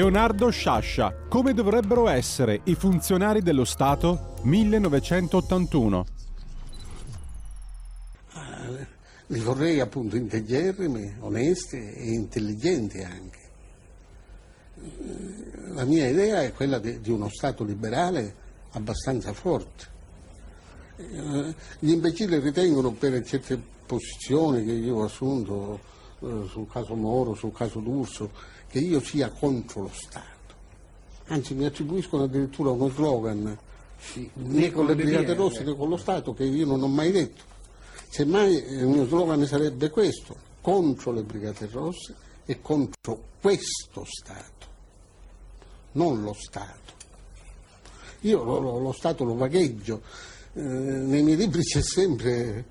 Leonardo Sciascia, come dovrebbero essere i funzionari dello Stato 1981. Li vorrei appunto integerrimi, onesti e intelligenti anche. La mia idea è quella di, uno Stato liberale abbastanza forte. Gli imbecilli ritengono per certe posizioni che io ho assunto eh, sul caso Moro, sul caso D'Urso, che io sia contro lo Stato. Anzi, mi attribuiscono addirittura uno slogan, sì, né con le Brigate Rosse né con lo Stato, che io non ho mai detto. Semmai il mio slogan sarebbe questo, contro le Brigate Rosse e contro questo Stato, non lo Stato. Io lo, lo, lo Stato lo vagheggio, eh, nei miei libri c'è sempre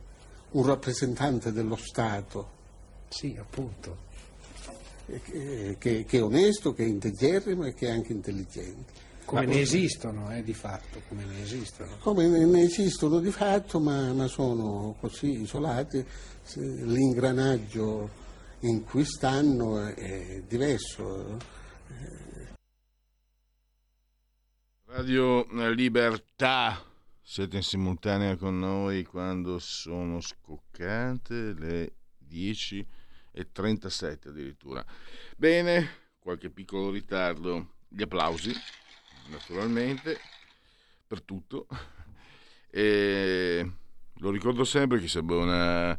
un rappresentante dello Stato. Sì, appunto che, che, che, è onesto, che è integerrimo e che è anche intelligente. Come ma ne esistono, eh, di fatto, come ne esistono. Come ne, ne esistono di fatto, ma, ma, sono così isolati, l'ingranaggio in cui stanno è diverso. Radio Libertà, siete in simultanea con noi quando sono scoccate le 10 e 37 addirittura. Bene, qualche piccolo ritardo, gli applausi naturalmente per tutto. E lo ricordo sempre che sembra una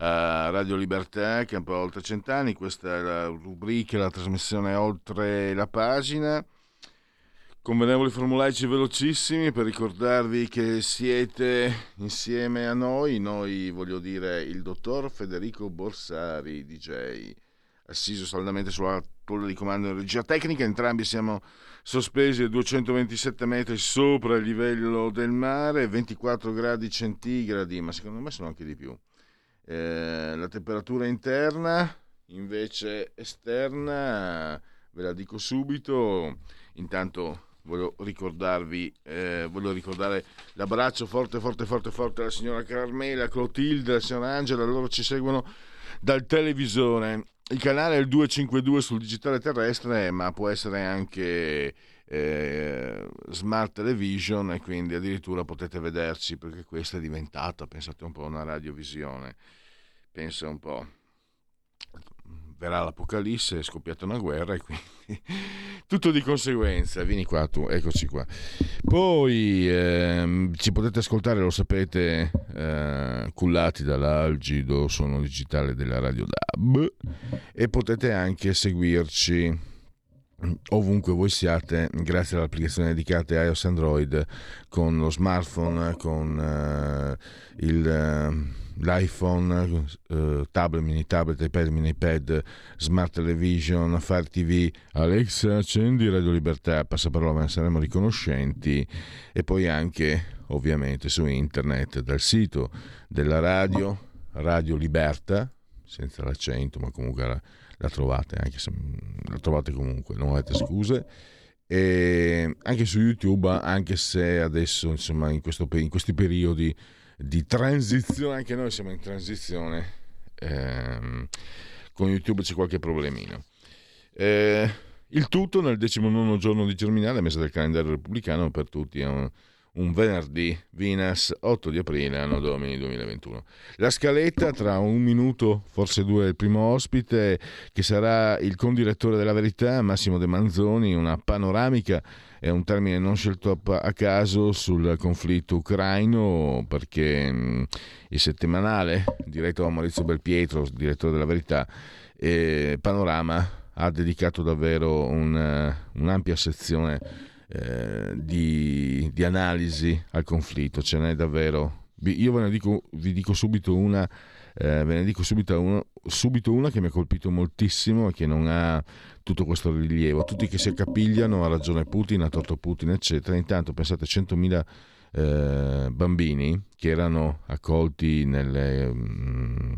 a Radio Libertà che è un po' oltre cent'anni, questa è la rubrica, la trasmissione oltre la pagina convenevoli formulaici velocissimi per ricordarvi che siete insieme a noi, noi voglio dire il dottor Federico Borsari, DJ, assiso saldamente sulla tolla di comando in regia tecnica, entrambi siamo sospesi a 227 metri sopra il livello del mare, 24 gradi centigradi, ma secondo me sono anche di più. Eh, la temperatura interna, invece esterna, ve la dico subito, intanto voglio ricordarvi, eh, voglio ricordare l'abbraccio forte, forte, forte, forte alla signora Carmela, Clotilde, alla signora Angela, loro ci seguono dal televisore. Il canale è il 252 sul digitale terrestre, ma può essere anche eh, smart television e quindi addirittura potete vederci perché questa è diventata, pensate un po', una radiovisione. Pensa un po' verrà l'Apocalisse, è scoppiata una guerra e quindi tutto di conseguenza. Vieni qua tu, eccoci qua. Poi ehm, ci potete ascoltare, lo sapete, eh, cullati dall'Algido Suono Digitale della Radio DAB e potete anche seguirci ovunque voi siate grazie all'applicazione dedicata a iOS Android con lo smartphone con uh, il uh, l'iPhone, eh, tablet, mini tablet, iPad, mini iPad, smart television, Fire TV, Alexa, accendi Radio Libertà, passaparola, ne saremo riconoscenti. E poi anche ovviamente su internet dal sito della radio, Radio Libertà, senza l'accento, ma comunque la, la trovate, anche se la trovate comunque, non avete scuse. E anche su YouTube, anche se adesso insomma in, questo, in questi periodi di transizione, anche noi siamo in transizione, ehm, con YouTube c'è qualche problemino. Eh, il tutto nel 19 giorno di Germinale, mese del calendario repubblicano per tutti, è un, un venerdì, Vinas 8 di aprile, anno domini 2021. La scaletta tra un minuto, forse due, il primo ospite, che sarà il condirettore della verità, Massimo De Manzoni, una panoramica è un termine non scelto a caso sul conflitto ucraino perché il settimanale diretto da Maurizio Belpietro, direttore della Verità, eh, Panorama ha dedicato davvero un, un'ampia sezione eh, di, di, analisi al conflitto, ce n'è davvero. Io ve ne dico, vi dico subito una, eh, ve ne dico subito, uno, subito una che mi ha colpito moltissimo e che non ha tutto questo rilievo. Tutti che si accapigliano, ha ragione Putin, ha torto Putin, eccetera. Intanto pensate 100.000 eh, bambini che erano accolti nelle... Mh, mm,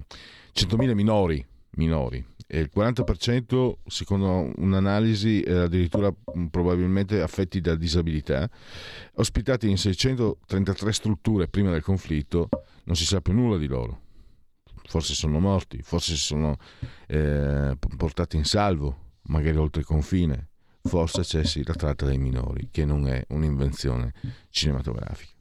100.000 minori, minori e il 40% secondo un'analisi è addirittura mm, probabilmente affetti da disabilità, ospitati in 633 strutture prima del conflitto, non si sa più nulla di loro. Forse sono morti, forse sono eh, portati in salvo, magari oltre confine, forse c'è sì la tratta dei minori, che non è un'invenzione cinematografica.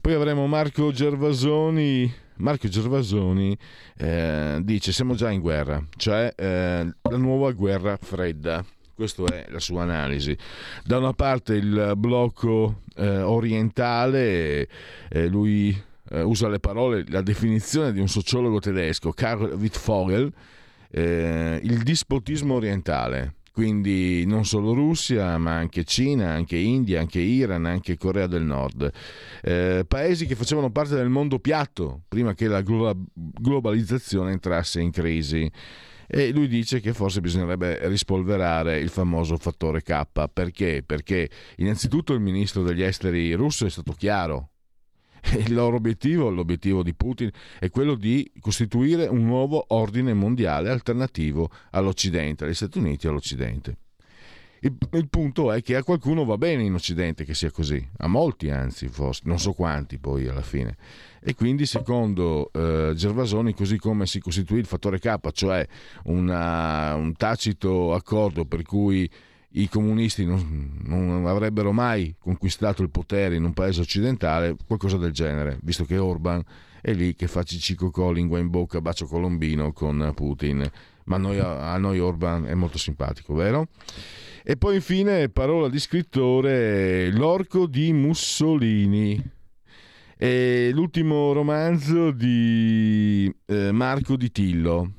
Poi avremo Marco Gervasoni. Marco Gervasoni eh, dice siamo già in guerra, cioè eh, la nuova guerra fredda. Questa è la sua analisi. Da una parte il blocco eh, orientale, eh, lui eh, usa le parole, la definizione di un sociologo tedesco, Karl Wittfogel, eh, il dispotismo orientale quindi non solo Russia, ma anche Cina, anche India, anche Iran, anche Corea del Nord. Eh, paesi che facevano parte del mondo piatto prima che la globalizzazione entrasse in crisi. E lui dice che forse bisognerebbe rispolverare il famoso fattore K. Perché? Perché innanzitutto il ministro degli esteri russo è stato chiaro, il loro obiettivo, l'obiettivo di Putin, è quello di costituire un nuovo ordine mondiale alternativo all'Occidente, agli Stati Uniti e all'Occidente. Il, il, punto è che a qualcuno va bene in Occidente che sia così, a molti anzi, forse, non so quanti poi alla fine. E quindi secondo eh, Gervasoni, così come si costituì il fattore K, cioè una, un tacito accordo per cui i comunisti non, non, avrebbero mai conquistato il potere in un paese occidentale, qualcosa del genere, visto che Orban è lì che fa cicicocò, lingua in bocca, bacio colombino con Putin. Ma noi, a noi Orban è molto simpatico, vero? E poi infine, parola di scrittore, L'orco di Mussolini. E l'ultimo romanzo di eh, Marco Di Tillo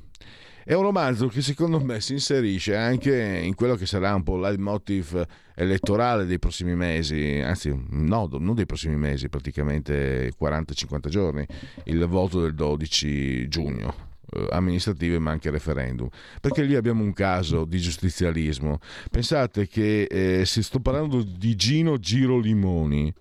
è un romanzo che secondo me si inserisce anche in quello che sarà un po' il leitmotiv elettorale dei prossimi mesi, anzi no, non dei prossimi mesi, praticamente 40-50 giorni, il voto del 12 giugno eh, amministrative ma anche referendum perché lì abbiamo un caso di giustizialismo. Pensate che eh, si sto parlando di Gino Girolimoni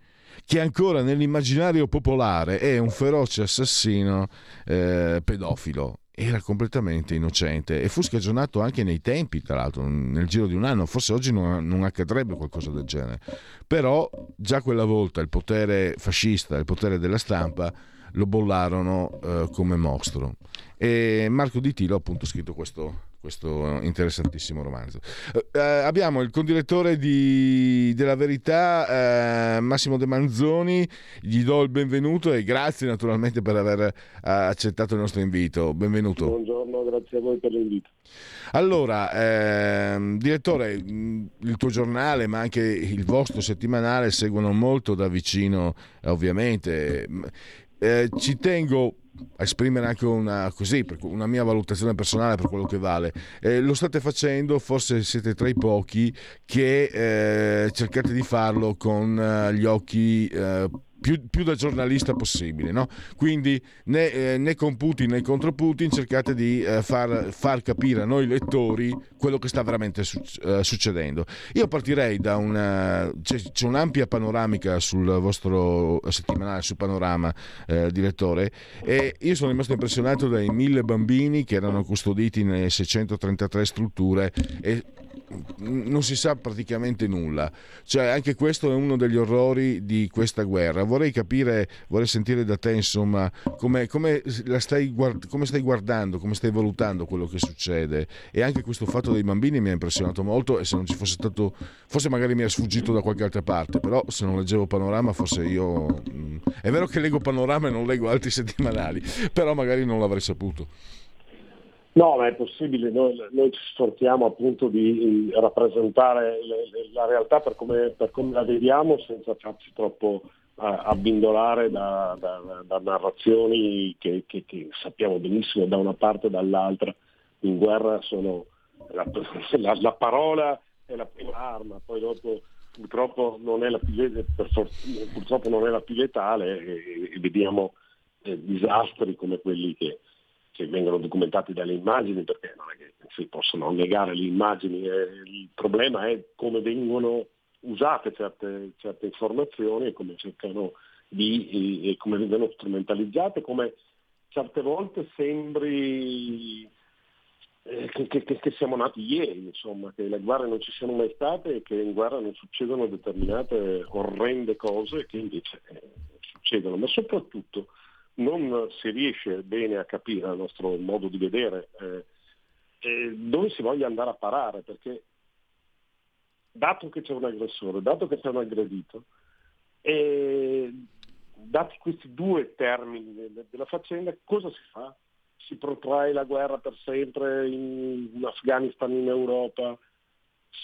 che ancora nell'immaginario popolare è un feroce assassino eh, pedofilo era completamente innocente e fu scagionato anche nei tempi, tra l'altro, nel giro di un anno. Forse oggi non, non, accadrebbe qualcosa del genere. Però già quella volta il potere fascista, il potere della stampa, lo bollarono eh, come mostro. E Marco Di Tilo ha appunto scritto questo, questo interessantissimo romanzo. Eh, abbiamo il condirettore di, della Verità, eh, Massimo De Manzoni, gli do il benvenuto e grazie naturalmente per aver eh, accettato il nostro invito. Benvenuto. Buongiorno, grazie a voi per l'invito. Allora, ehm, direttore, il tuo giornale, ma anche il vostro settimanale seguono molto da vicino, ovviamente. Eh, ci tengo a esprimere anche una, così, una, mia valutazione personale per quello che vale. Eh, lo state facendo, forse siete tra i pochi che eh, cercate di farlo con eh, gli occhi eh, più, più, da giornalista possibile. No? Quindi né, eh, né, con Putin né contro Putin cercate di eh, far, far, capire a noi lettori quello che sta veramente su, eh, succedendo. Io partirei da una... C'è, c'è, un'ampia panoramica sul vostro settimanale, su Panorama, eh, direttore, e io sono rimasto impressionato dai mille bambini che erano custoditi nelle 633 strutture e non si sa praticamente nulla. Cioè, anche questo è uno degli orrori di questa guerra. Vorrei capire, vorrei sentire da te, insomma, come, stai, come stai guardando, come stai valutando quello che succede. E anche questo fatto dei bambini mi ha impressionato molto e se non ci fosse stato, forse magari mi è sfuggito da qualche altra parte, però se non leggevo Panorama forse io... Mm, è vero che leggo Panorama e non leggo altri settimanali, però magari non l'avrei saputo. No, ma è possibile, noi, noi, ci sforziamo appunto di rappresentare le, la realtà per come, per come, la vediamo senza farci troppo uh, abbindolare da, da, da narrazioni che, che, che, sappiamo benissimo da una parte e dall'altra. In guerra sono la, la, la parola è la prima arma, poi dopo purtroppo non è la più, non è la più letale e, e vediamo eh, disastri come quelli che, che, vengono documentati dalle immagini, perché non è che si possono negare le immagini, eh, il problema è come vengono usate certe, certe informazioni e come cercano di, e come vengono strumentalizzate, come certe volte sembri eh, che, che, che, siamo nati ieri, insomma, che le guerre non ci siano mai state e che in guerra non succedono determinate orrende cose che invece eh, succedono, ma soprattutto non si riesce bene a capire il nostro modo di vedere eh, eh, dove si voglia andare a parare, perché dato che c'è un aggressore, dato che c'è un aggredito, e dati questi due termini della faccenda, cosa si fa? Si protrae la guerra per sempre in Afghanistan, in Europa,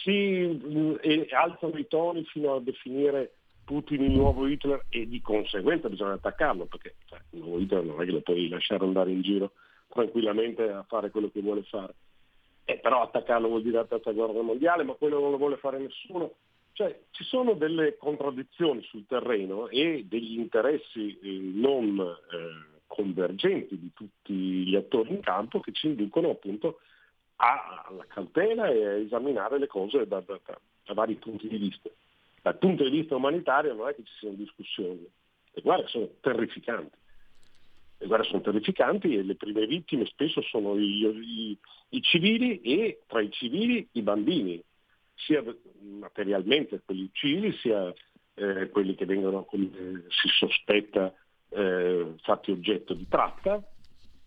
si e alzano i toni fino a definire Putin il nuovo Hitler e di conseguenza bisogna attaccarlo, perché cioè, il nuovo Hitler non è che lo puoi lasciare andare in giro tranquillamente a fare quello che vuole fare. Eh, però attaccarlo vuol dire la terza guerra mondiale, ma quello non lo vuole fare nessuno. Cioè, ci sono delle contraddizioni sul terreno e degli interessi eh, non eh, convergenti di tutti gli attori in campo che ci inducono appunto alla cautela e a esaminare le cose da, da, da, da, vari punti di vista. Dal punto di vista umanitario non è che ci siano discussioni, le guerre sono terrificanti le guerre sono terrificanti e le prime vittime spesso sono i, i, i civili e tra i civili i bambini, sia materialmente quelli civili sia eh, quelli che vengono, come si sospetta, eh, fatti oggetto di tratta,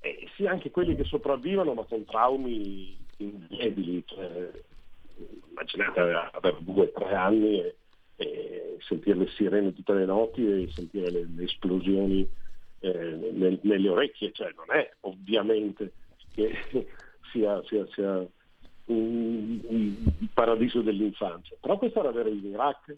e sia anche quelli che sopravvivono ma con traumi indelebili. Cioè, immaginate avere due o tre anni e, e, sentire le sirene tutte le notti e sentire le, le esplosioni eh, nel, nelle orecchie, cioè non è ovviamente che sia, sia, sia un, un, paradiso dell'infanzia, però questo era vero in Iraq,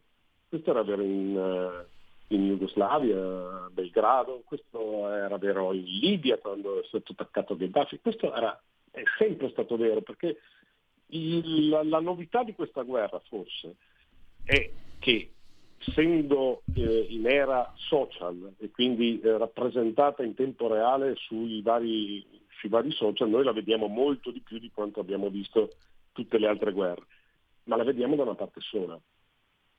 questo era vero in, uh, in Jugoslavia, Belgrado, questo era vero in Libia quando è stato attaccato Gheddafi, questo era, è sempre stato vero perché il, la, la novità di questa guerra forse è che essendo eh, in era social e quindi eh, rappresentata in tempo reale sui vari, sui vari, social, noi la vediamo molto di più di quanto abbiamo visto tutte le altre guerre, ma la vediamo da una parte sola,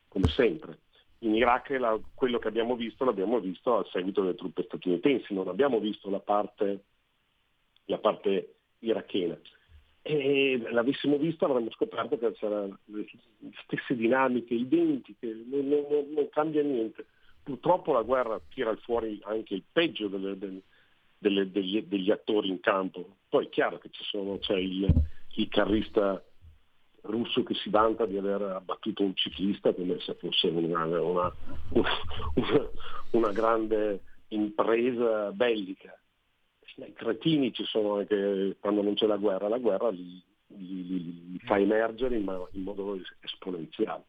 come sempre. In Iraq la, quello che abbiamo visto l'abbiamo visto a seguito delle truppe statunitensi, non abbiamo visto la parte, la parte irachena e l'avessimo visto avremmo scoperto che c'erano le stesse dinamiche identiche, non, non, non, cambia niente. Purtroppo la guerra tira fuori anche il peggio delle, delle, degli, degli, attori in campo. Poi è chiaro che sono, c'è il, il, carrista russo che si vanta di aver abbattuto un ciclista come se fosse una, una, una, una grande impresa bellica i cretini ci sono anche quando non c'è la guerra, la guerra li, li, li fa emergere in, in, modo esponenziale.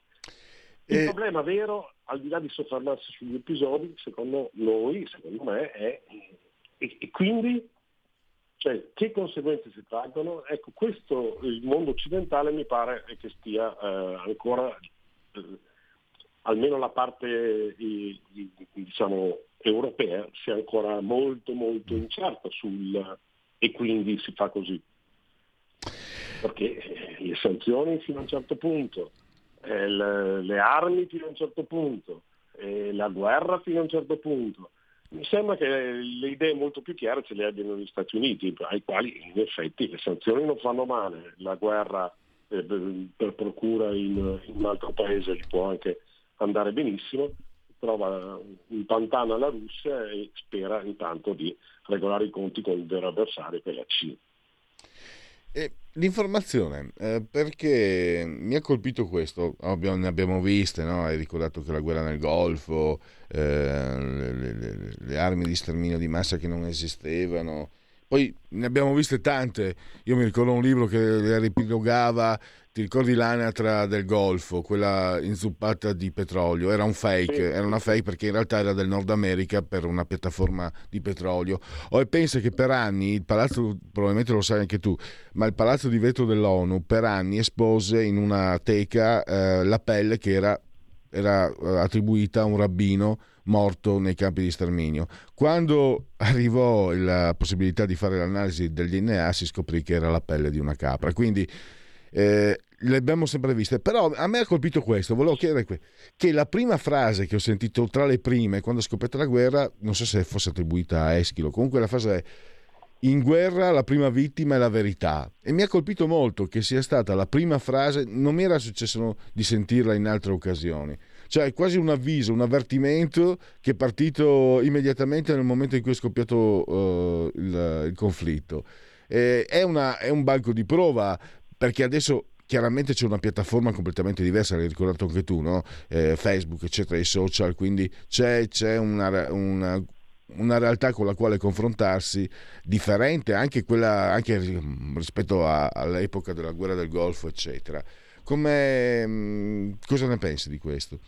Il e... problema vero, al di là di soffermarsi sugli episodi, secondo noi, secondo me, è e, e quindi cioè, che conseguenze si traggono? Ecco, questo il mondo occidentale mi pare che stia eh, ancora, eh, almeno la parte eh, diciamo, europea sia ancora molto molto incerta sul e quindi si fa così. Perché eh, le sanzioni fino a un certo punto, eh, le, armi fino a un certo punto, eh, la guerra fino a un certo punto. Mi sembra che le idee molto più chiare ce le abbiano gli Stati Uniti, ai quali in effetti le sanzioni non fanno male, la guerra per procura in, un altro paese può anche andare benissimo, trova un pantano alla Russia e spera intanto di regolare i conti con il vero avversario che è la Cina. E l'informazione, eh, perché mi ha colpito questo, abbiamo, ne abbiamo viste, no? hai ricordato che la guerra nel Golfo, eh, le, le, le, armi di sterminio di massa che non esistevano, poi ne abbiamo viste tante, io mi ricordo un libro che le riepilogava ti ricordi l'anatra del Golfo, quella inzuppata di petrolio? Era un fake, sì. era una fake perché in realtà era del Nord America per una piattaforma di petrolio. O e pensa che per anni il palazzo, probabilmente lo sai anche tu, ma il palazzo di vetro dell'ONU per anni espose in una teca eh, la pelle che era era eh, attribuita a un rabbino morto nei campi di sterminio. Quando arrivò la possibilità di fare l'analisi del DNA si scoprì che era la pelle di una capra. Quindi eh, le abbiamo sempre viste. Però a me ha colpito questo, volevo chiedere che la prima frase che ho sentito tra le prime quando è scoppiata la guerra, non so se fosse attribuita a Eschilo, comunque la frase è in guerra la prima vittima è la verità e mi ha colpito molto che sia stata la prima frase, non mi era successo di sentirla in altre occasioni. Cioè quasi un avviso, un avvertimento che è partito immediatamente nel momento in cui è scoppiato uh, il, il, conflitto. Eh, è, una, è un banco di prova perché adesso chiaramente c'è una piattaforma completamente diversa, l'hai ricordato anche tu, no? eh, Facebook, eccetera, i social, quindi c'è, c'è una, una, una, realtà con la quale confrontarsi differente anche, quella, anche rispetto a, all'epoca della guerra del Golfo, eccetera. Come, mm, cosa ne pensi di questo?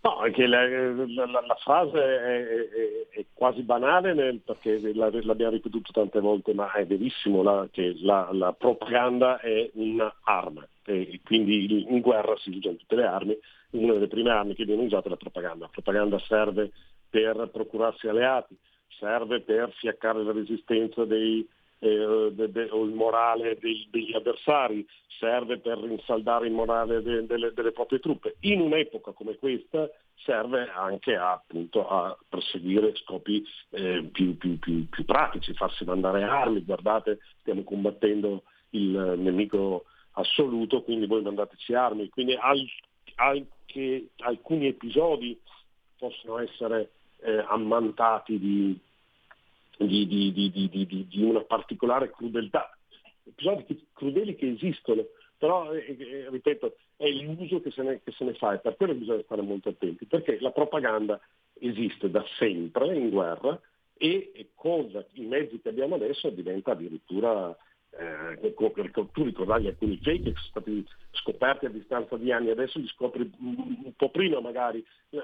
No, anche la, la, la frase è, è, è, quasi banale nel, perché l'abbiamo ripetuto tante volte, ma è verissimo la, che la, propaganda è un'arma e quindi in guerra si usano tutte le armi, una delle prime armi che viene usata è la propaganda. La propaganda serve per procurarsi alleati, serve per fiaccare la resistenza dei, eh, de, de, o il morale dei, degli avversari, serve per rinsaldare il morale de, delle, delle, proprie truppe. In un'epoca come questa serve anche a, appunto, a perseguire scopi eh, più, più, più, più, pratici, farsi mandare armi, guardate stiamo combattendo il nemico assoluto, quindi voi mandateci armi, quindi anche alcuni episodi possono essere eh, ammantati di, di, di, di, di una particolare crudeltà, episodi crudeli che esistono, però eh, eh, ripeto, è l'uso che se, ne, che se ne fa e per quello bisogna stare molto attenti, perché la propaganda esiste da sempre in guerra e, con i mezzi che abbiamo adesso diventa addirittura eh, tu ricordavi alcuni fake che sono stati scoperti a distanza di anni, adesso li scopri un po' prima magari, eh,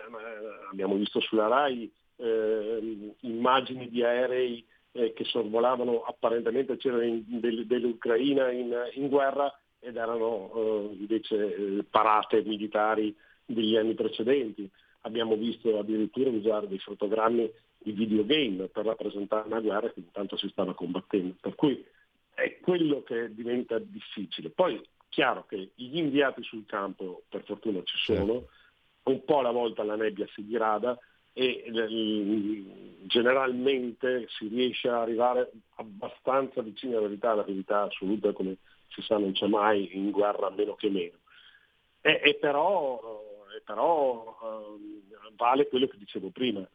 abbiamo visto sulla RAI eh, immagini di aerei eh, che sorvolavano apparentemente c'erano del, dell'Ucraina in, in, guerra ed erano eh, invece eh, parate militari degli anni precedenti. Abbiamo visto addirittura usare dei fotogrammi di videogame per rappresentare una guerra che intanto si stava combattendo. Per cui è quello che diventa difficile. Poi chiaro che gli inviati sul campo per fortuna ci sono, un po' alla volta la nebbia si dirada, e eh, generalmente si riesce ad arrivare abbastanza vicino alla verità, la verità assoluta come si sa non c'è mai in guerra meno che meno. E, e però, e però uh, vale quello che dicevo prima,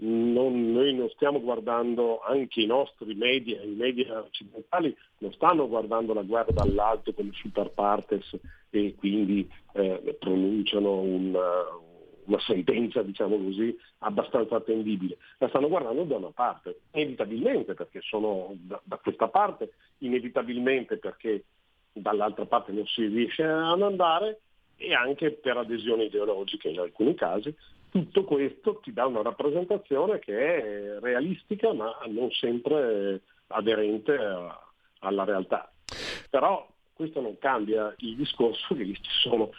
non, noi non stiamo guardando, anche i nostri media, i media occidentali non stanno guardando la guerra dall'alto come super partes e quindi eh, pronunciano un, una sentenza, diciamo così, abbastanza attendibile. La stanno guardando da una parte, inevitabilmente perché sono da, da questa parte, inevitabilmente perché dall'altra parte non si riesce ad andare e anche per adesione ideologica in alcuni casi. Tutto questo ti dà una rappresentazione che è realistica ma non sempre aderente alla realtà. Però questo non cambia il discorso che ci sono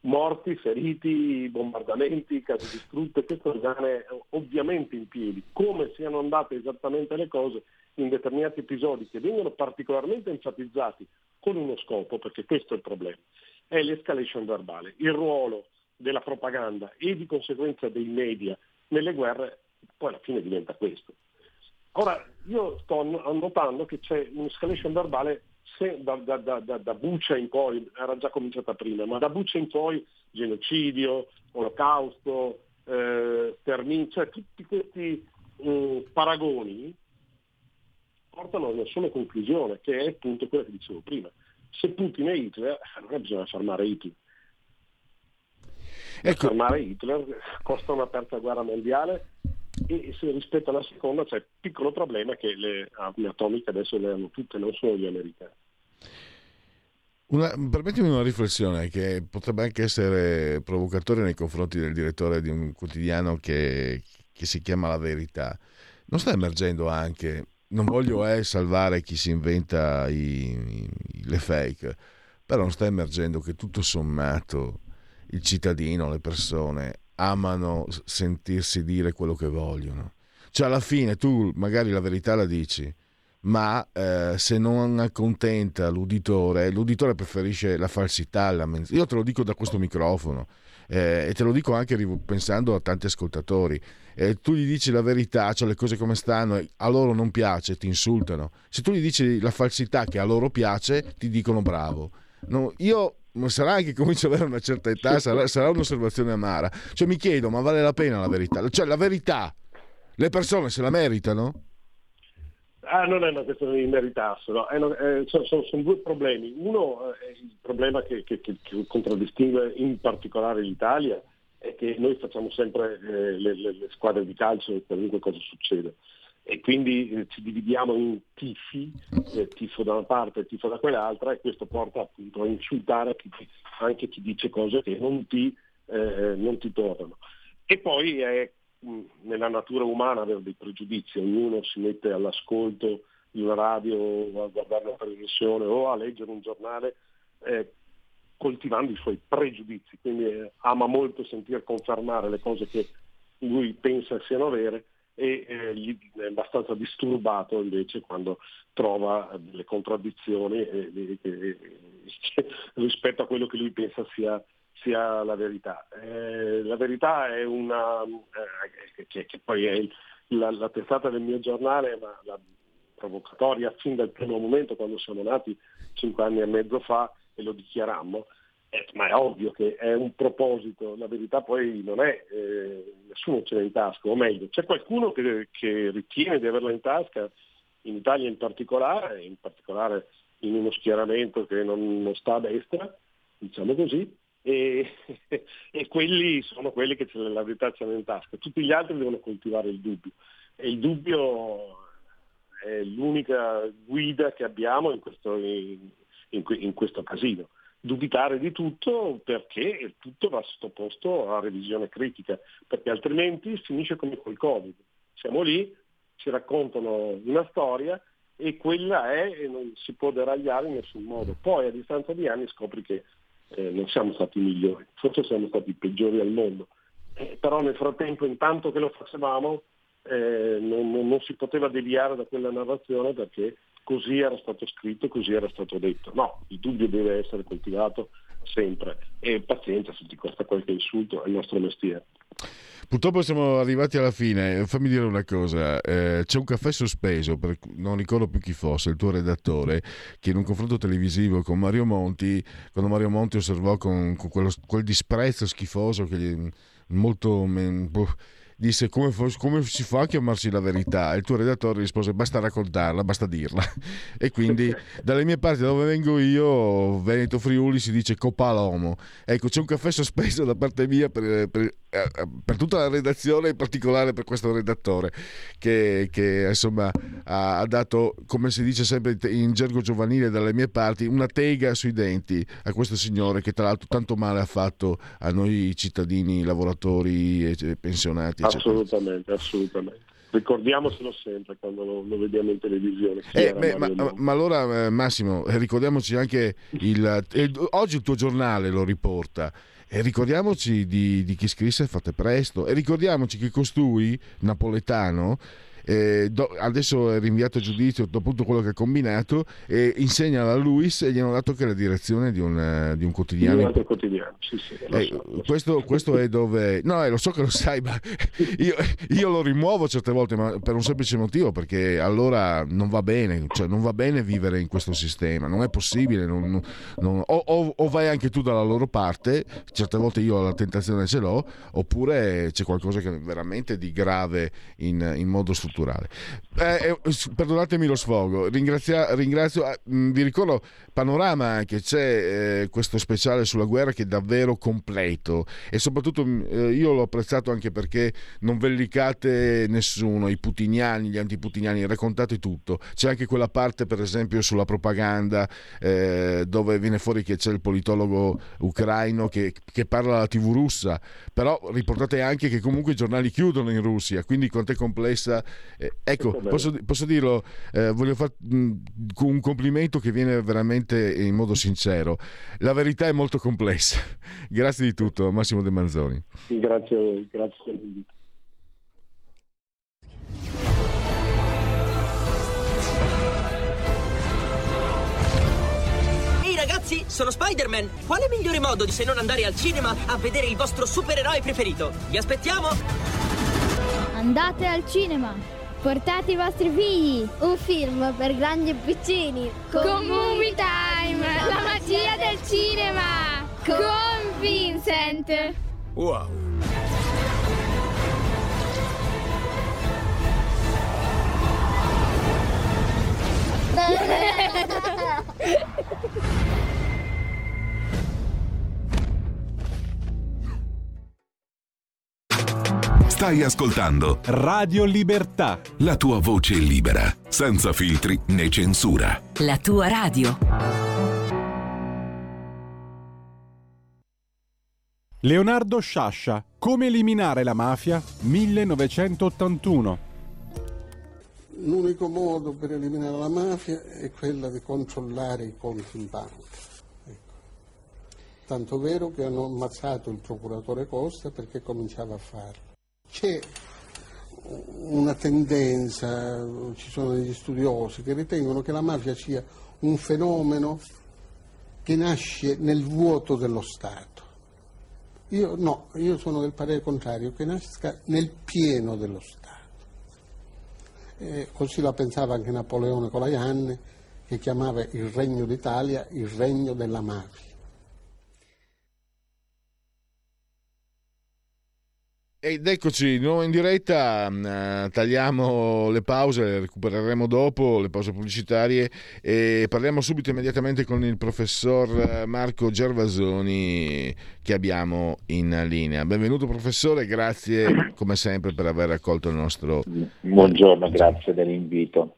morti, feriti, bombardamenti, case distrutte, questo rimane ovviamente in piedi. Come siano andate esattamente le cose in determinati episodi che vengono particolarmente enfatizzati con uno scopo, perché questo è il problema, è l'escalation verbale, il ruolo della propaganda e di conseguenza dei media nelle guerre, poi alla fine diventa questo. Ora, io sto notando che c'è un'escalation verbale se, da, da, da, da, Buccia in poi, era già cominciata prima, ma da Buccia in poi genocidio, olocausto, eh, cioè tutti questi eh, paragoni portano a una sola conclusione, che è appunto quella che dicevo prima. Se Putin è Hitler, allora bisogna fermare Hitler. Ecco. Fermare Hitler costa una terza guerra mondiale e se rispetto alla seconda c'è il piccolo problema che le armi atomiche adesso le hanno tutte, non solo gli americani. Una, permettimi una riflessione che potrebbe anche essere provocatoria nei confronti del direttore di un quotidiano che, che si chiama La Verità. Non sta emergendo anche, non voglio eh, salvare chi si inventa i, i, le fake, però non sta emergendo che tutto sommato il cittadino, le persone amano sentirsi dire quello che vogliono. Cioè alla fine tu magari la verità la dici, ma eh, se non accontenta l'uditore, l'uditore preferisce la falsità, la men- io te lo dico da questo microfono eh, e te lo dico anche pensando a tanti ascoltatori. Eh, tu gli dici la verità, cioè le cose come stanno, a loro non piace, ti insultano. Se tu gli dici la falsità che a loro piace, ti dicono bravo. No, io sarà anche che comincio ad avere una certa età, sarà, sarà, un'osservazione amara. Cioè mi chiedo, ma vale la pena la verità? Cioè la verità, le persone se la meritano? Ah, non è una questione di meritarselo, una, è, sono, sono, sono, due problemi. Uno eh, è il problema che, che, che, contraddistingue in particolare l'Italia è che noi facciamo sempre eh, le, le, le, squadre di calcio qualunque cosa succede. E quindi eh, ci dividiamo in tifi, eh, tifo da una parte e tifo da quell'altra, e questo porta appunto a insultare anche chi dice cose che non ti, eh, non ti tornano. E poi è nella natura umana avere dei pregiudizi, ognuno si mette all'ascolto di una radio o a guardare una televisione o a leggere un giornale eh, coltivando i suoi pregiudizi, quindi ama molto sentire confermare le cose che lui pensa siano vere e eh, gli è abbastanza disturbato invece quando trova delle contraddizioni eh, rispetto a quello che lui pensa sia sia la verità. Eh, la verità è una, eh, che, che, poi è il, la, la, testata del mio giornale, ma la provocatoria fin dal primo momento quando siamo nati cinque anni e mezzo fa e lo dichiarammo, eh, ma è ovvio che è un proposito, la verità poi non è, eh, nessuno ce l'ha in tasca, o meglio, c'è qualcuno che, che ritiene di averla in tasca, in Italia in particolare, in particolare in uno schieramento che non, non sta a destra, diciamo così, e, e, quelli sono quelli che la verità ce l'hanno in tasca. Tutti gli altri devono coltivare il dubbio e il dubbio è l'unica guida che abbiamo in questo, in, in, in questo casino. Dubitare di tutto perché tutto va sottoposto a revisione critica, perché altrimenti finisce come col Covid. Siamo lì, ci raccontano una storia e quella è e non si può deragliare in nessun modo. Poi a distanza di anni scopri che eh, non siamo stati migliori, forse siamo stati i peggiori al mondo. Eh, però nel frattempo, intanto che lo facevamo, eh, non, non, non, si poteva deviare da quella narrazione perché così era stato scritto, così era stato detto. No, il dubbio deve essere coltivato sempre e pazienza se ti costa qualche insulto, è il nostro mestiere. Purtroppo siamo arrivati alla fine. Fammi dire una cosa: eh, c'è un caffè sospeso, per, non ricordo più chi fosse, il tuo redattore, che in un confronto televisivo con Mario Monti, quando Mario Monti osservò con, con quello, quel disprezzo schifoso che gli, molto. Boh, disse come, come, si fa a chiamarsi la verità? E il tuo redattore rispose basta raccontarla, basta dirla. E quindi dalle mie parti dove vengo io, Veneto Friuli, si dice copalomo. Ecco, c'è un caffè sospeso da parte mia per, per, eh, per tutta la redazione, in particolare per questo redattore, che, che insomma ha, ha, dato, come si dice sempre in gergo giovanile dalle mie parti, una tega sui denti a questo signore che tra l'altro tanto male ha fatto a noi cittadini, lavoratori e pensionati. Assolutamente, assolutamente. Ricordiamocelo sempre quando lo, lo vediamo in televisione. Eh, beh, ma, ma, allora, eh, Massimo, eh, ricordiamoci anche il, eh, oggi il tuo giornale lo riporta. E ricordiamoci di, di chi scrisse Fate presto. E ricordiamoci che costui, napoletano, eh, do, adesso è rinviato a giudizio dopo tutto quello che ha combinato e insegna a Luis e gli hanno dato che la direzione di un, uh, di un quotidiano. Di un quotidiano. Sì, sì, eh, so, questo, so. questo, è dove... No, eh, lo so che lo sai, ma io, io, lo rimuovo certe volte ma per un semplice motivo, perché allora non va bene, cioè non va bene vivere in questo sistema, non è possibile, non, non, o, o, o, vai anche tu dalla loro parte, certe volte io la tentazione ce l'ho, oppure c'è qualcosa che è veramente di grave in, in modo strutturale culturale. Eh, eh, perdonatemi lo sfogo, Ringrazia, ringrazio, eh, vi ricordo Panorama anche, c'è eh, questo speciale sulla guerra che è davvero completo e soprattutto eh, io l'ho apprezzato anche perché non vellicate nessuno, i putiniani, gli antiputiniani, raccontate tutto. C'è anche quella parte per esempio sulla propaganda eh, dove viene fuori che c'è il politologo ucraino che, che parla la tv russa, però riportate anche che comunque i giornali chiudono in Russia, quindi quanto è complessa Eh, ecco, posso, posso, dirlo, eh, voglio fare un complimento che viene veramente in modo sincero. La verità è molto complessa. grazie di tutto, Massimo De Manzoni. Grazie voi, grazie l'invito. ragazzi, sono Spider-Man. Quale migliore modo di se non andare al cinema a vedere il vostro supereroe preferito? Vi aspettiamo! Andate al cinema! Portate i vostri figli! Un film per grandi e piccini! Con Movie Time! La magia del cinema! Con Vincent! Wow! Stai ascoltando Radio Libertà. La tua voce libera, senza filtri né censura. La tua radio. Leonardo Sciascia. Come eliminare la mafia? 1981. L'unico modo per eliminare la mafia è quella di controllare i conti in banca. Ecco. Tanto vero che hanno ammazzato il procuratore Costa perché cominciava a farlo. C'è una tendenza, ci sono degli studiosi che ritengono che la mafia sia un fenomeno che nasce nel vuoto dello Stato. Io no, io sono del parere contrario, che nasca nel pieno dello Stato. E così la pensava anche Napoleone Colaianne, che chiamava il regno d'Italia il regno della mafia. Ed eccoci, di nuovo in diretta, uh, tagliamo le pause, le recupereremo dopo, le pause pubblicitarie e parliamo subito immediatamente con il professor eh, Marco Gervasoni che abbiamo in linea. Benvenuto professore, grazie come sempre per aver accolto il nostro... Buongiorno, grazie dell'invito.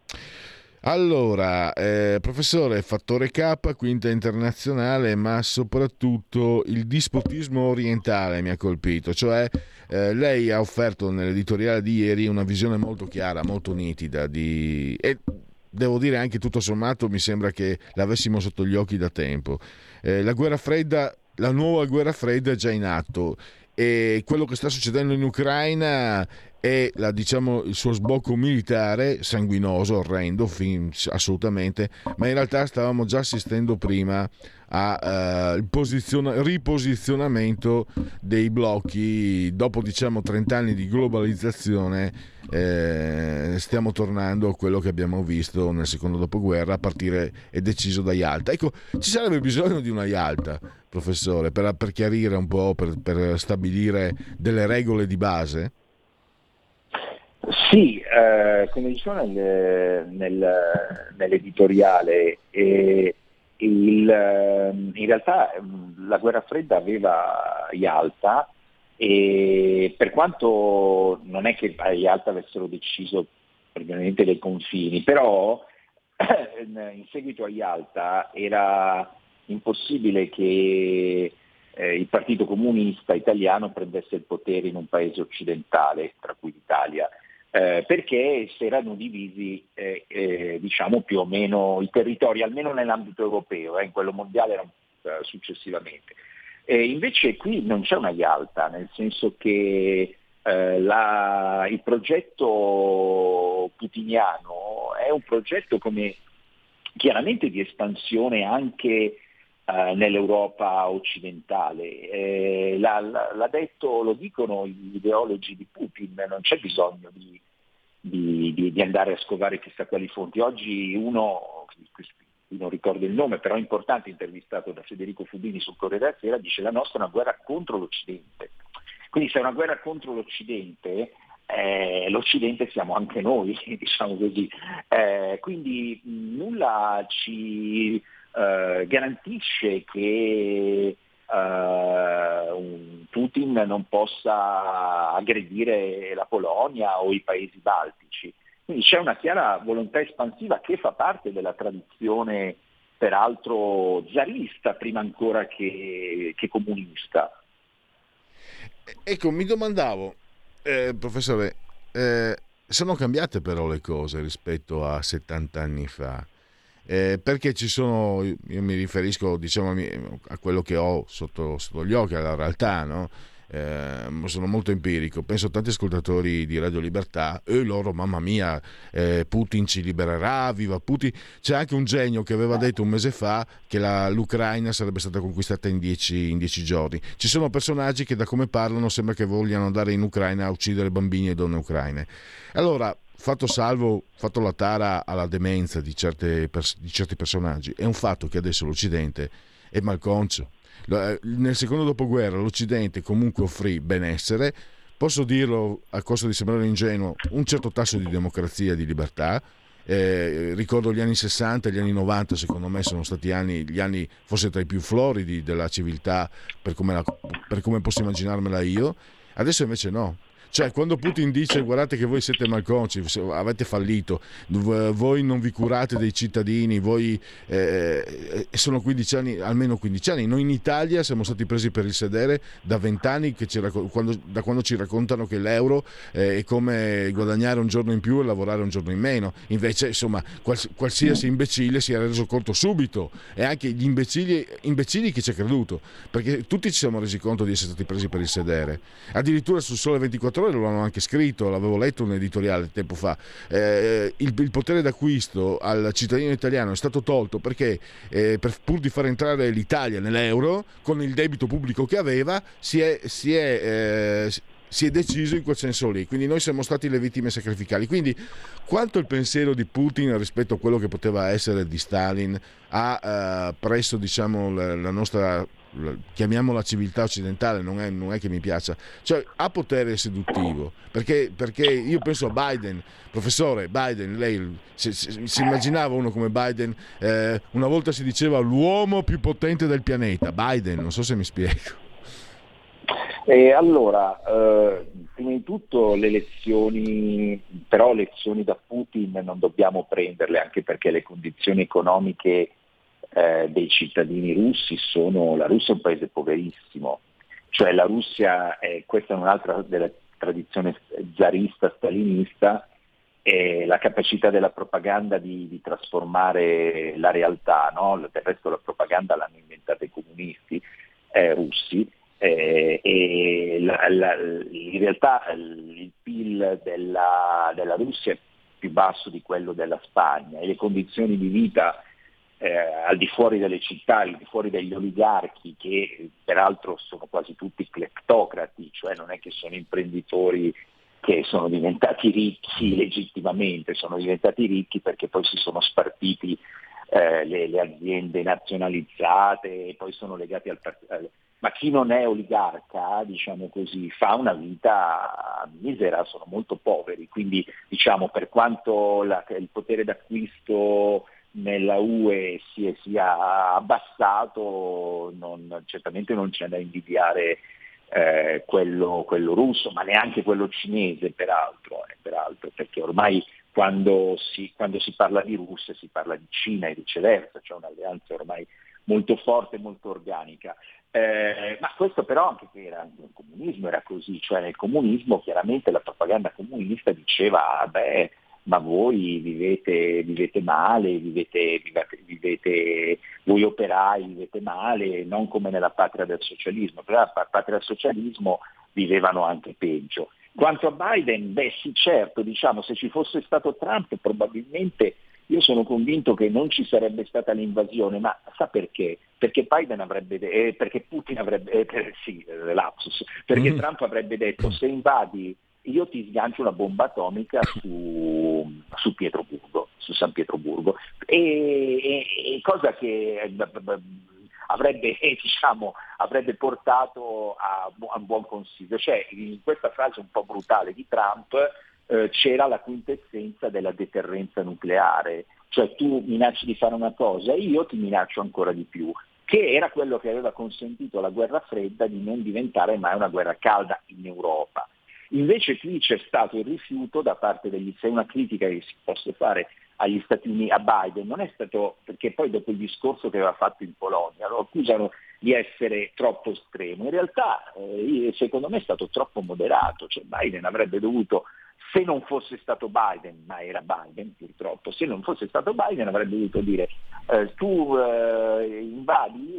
Allora, eh, professore, fattore K, quinta internazionale, ma soprattutto il dispotismo orientale mi ha colpito, cioè eh, lei ha offerto nell'editoriale di ieri una visione molto chiara, molto nitida di... e devo dire anche tutto sommato mi sembra che l'avessimo sotto gli occhi da tempo. Eh, la guerra fredda, la nuova guerra fredda è già in atto e quello che sta succedendo in Ucraina e la, diciamo, il suo sbocco militare sanguinoso, orrendo, fin, assolutamente, ma in realtà stavamo già assistendo prima al uh, posiziona- riposizionamento dei blocchi dopo diciamo 30 anni di globalizzazione eh, stiamo tornando a quello che abbiamo visto nel secondo dopoguerra a partire è deciso da Yalta. Ecco ci sarebbe bisogno di una Yalta professore per, per chiarire un po' per, per stabilire delle regole di base? Sì, eh, come dicevo nel, nel, nell'editoriale, eh, il, ehm, in realtà ehm, la guerra fredda aveva Yalta e per quanto non è che a Yalta avessero deciso praticamente dei confini, però in seguito a Yalta era impossibile che eh, il Partito Comunista italiano prendesse il potere in un paese occidentale, tra cui l'Italia eh, perché si erano divisi eh, eh, diciamo più o meno i territori, almeno nell'ambito europeo, eh, in quello mondiale erano eh, successivamente. invece qui non c'è una Yalta, nel senso che eh, la, il progetto putiniano è un progetto come chiaramente di espansione anche Uh, nell'Europa occidentale. Eh, l'ha, l'ha, detto, lo dicono gli ideologi di Putin, non c'è bisogno di, di, di andare a scovare chissà quali fonti. Oggi uno, non ricordo il nome, però importante, intervistato da Federico Fubini sul Corriere della Sera, dice la nostra è una guerra contro l'Occidente. Quindi se è una guerra contro l'Occidente, eh, l'Occidente siamo anche noi, diciamo così. Eh, quindi nulla ci eh, garantisce che uh, Putin non possa aggredire la Polonia o i paesi baltici. Quindi c'è una chiara volontà espansiva che fa parte della tradizione peraltro zarista prima ancora che, che comunista. Ecco, mi domandavo, eh, professore, eh, sono cambiate però le cose rispetto a 70 anni fa. Eh, perché ci sono, io mi riferisco diciamo, a quello che ho sotto, sotto gli occhi, alla realtà, no? Eh, sono molto empirico, penso a tanti ascoltatori di Radio Libertà e loro, mamma mia, eh, Putin ci libererà, viva Putin. C'è anche un genio che aveva detto un mese fa che la, l'Ucraina sarebbe stata conquistata in dieci, in dieci, giorni. Ci sono personaggi che da come parlano sembra che vogliano andare in Ucraina a uccidere bambini e donne ucraine. Allora, fatto salvo, fatto la tara alla demenza di, pers- di certi personaggi, è un fatto che adesso l'Occidente è malconcio nel secondo dopoguerra l'Occidente comunque offrì benessere, posso dirlo a costo di sembrare ingenuo, un certo tasso di democrazia e di libertà. Eh, ricordo gli anni 60 e gli anni 90, secondo me sono stati anni, gli anni forse tra i più floridi della civiltà per come, la, per come posso immaginarmela io. Adesso invece no, cioè, quando Putin dice guardate che voi siete malconci, avete fallito, voi non vi curate dei cittadini, voi eh, eh sono 15 anni, almeno 15 anni. Noi in Italia siamo stati presi per il sedere da 20 anni, raccont- quando, da quando ci raccontano che l'euro eh, è come guadagnare un giorno in più e lavorare un giorno in meno. Invece, insomma, quals- qualsiasi imbecille si è reso conto subito e anche gli imbecilli, imbecilli che ci ha creduto, perché tutti ci siamo resi conto di essere stati presi per il sedere. Addirittura sul sole 24 ore loro lo hanno anche scritto, l'avevo letto un editoriale tempo fa, eh, il, il, potere d'acquisto al cittadino italiano è stato tolto perché eh, per, pur di far entrare l'Italia nell'euro, con il debito pubblico che aveva, si è, si è, eh, si è deciso in quel senso lì, quindi noi siamo stati le vittime sacrificali. Quindi quanto il pensiero di Putin rispetto a quello che poteva essere di Stalin ha eh, preso diciamo, la, la nostra chiamiamola civiltà occidentale, non è, non è, che mi piaccia, cioè ha potere seduttivo, perché, perché io penso a Biden, professore Biden, lei si, si, immaginava uno come Biden, eh, una volta si diceva l'uomo più potente del pianeta, Biden, non so se mi spiego. E allora, eh, prima di tutto le lezioni, però lezioni da Putin non dobbiamo prenderle anche perché le condizioni economiche eh, dei cittadini russi sono, la Russia è un paese poverissimo, cioè la Russia, è, questa è un'altra della tradizione zarista, stalinista, la capacità della propaganda di, di trasformare la realtà, no? del resto la propaganda l'hanno inventata i comunisti eh, russi, eh, e la, la, in realtà il PIL della, della, Russia è più basso di quello della Spagna e le condizioni di vita eh, al di fuori delle città, al di fuori degli oligarchi, che peraltro sono quasi tutti cleptocrati, cioè non è che sono imprenditori che sono diventati ricchi legittimamente, sono diventati ricchi perché poi si sono spartiti eh, le, le, aziende nazionalizzate e poi sono legati al partito. Ma chi non è oligarca, diciamo così, fa una vita misera, sono molto poveri, quindi diciamo per quanto la, il potere d'acquisto nella UE si sia abbassato, non, certamente non c'è da invidiare eh, quello, quello, russo, ma neanche quello cinese peraltro, eh, peraltro perché ormai quando si, quando si, parla di Russia si parla di Cina e viceversa, c'è un'alleanza ormai molto forte e molto organica. Eh, ma questo però anche che era nel comunismo era così, cioè nel comunismo chiaramente la propaganda comunista diceva ah, beh, ma voi vivete, vivete male, vivete, vivete, voi operai vivete male, non come nella patria del socialismo, però nella patria del socialismo vivevano anche peggio. Quanto a Biden, beh sì certo, diciamo, se ci fosse stato Trump probabilmente io sono convinto che non ci sarebbe stata l'invasione, ma sa perché? Perché Biden avrebbe de- eh, perché Putin avrebbe, eh, per, sì, eh, lapsus, perché mm. Trump avrebbe detto se invadi io ti sgancio una bomba atomica su, su Pietroburgo, su San Pietroburgo, e, e, e cosa che eh, avrebbe, diciamo, avrebbe portato a, a, un buon consiglio. Cioè, in questa frase un po' brutale di Trump eh, c'era la quintessenza della deterrenza nucleare, cioè tu minacci di fare una cosa e io ti minaccio ancora di più che era quello che aveva consentito alla guerra fredda di non diventare mai una guerra calda in Europa. Invece qui c'è stato il rifiuto da parte degli se una critica che si possa fare agli Stati Uniti, a Biden, non è stato perché poi dopo il discorso che aveva fatto in Polonia lo accusano di essere troppo estremo. In realtà eh, secondo me è stato troppo moderato, cioè Biden avrebbe dovuto Se non fosse stato Biden, ma era Biden purtroppo, se non fosse stato Biden avrebbe dovuto dire eh, tu eh, invadi,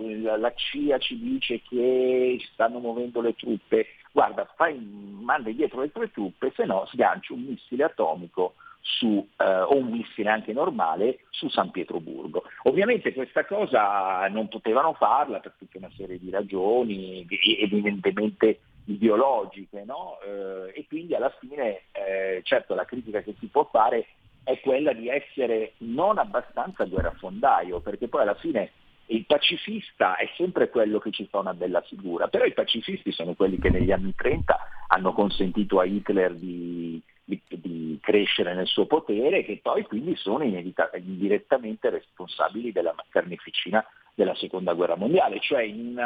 la, CIA ci dice che stanno muovendo le truppe, guarda, fai, manda dietro le tue truppe, se no sganci un missile atomico su, eh, o un missile anche normale su San Pietroburgo. Ovviamente questa cosa non potevano farla per tutta una serie di ragioni, evidentemente ideologiche, no? eh, e quindi alla fine eh, certo la critica che si può fare è quella di essere non abbastanza guerrafondaio, perché poi alla fine il pacifista è sempre quello che ci fa una bella figura, però i pacifisti sono quelli che negli anni 30 hanno consentito a Hitler di, di, di crescere nel suo potere e che poi quindi sono indirettamente responsabili della carneficina della seconda guerra mondiale, cioè in,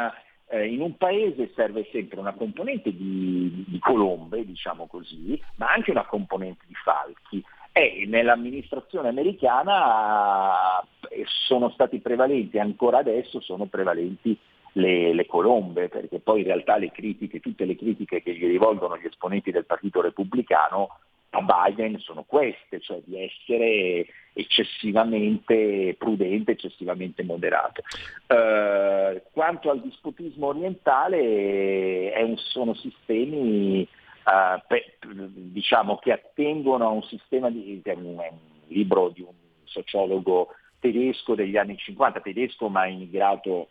eh, in un paese serve sempre una componente di, di colombe, diciamo così, ma anche una componente di falchi e nell'amministrazione americana eh, sono stati prevalenti, ancora adesso sono prevalenti le, le, colombe, perché poi in realtà le critiche, tutte le critiche che gli rivolgono gli esponenti del Partito Repubblicano a Biden sono queste, cioè di essere eccessivamente prudente, eccessivamente moderato. Eh, quanto al disputismo orientale un, sono sistemi eh, pe, diciamo, che attengono a un sistema di, un libro di un sociologo tedesco degli anni 50, tedesco ma immigrato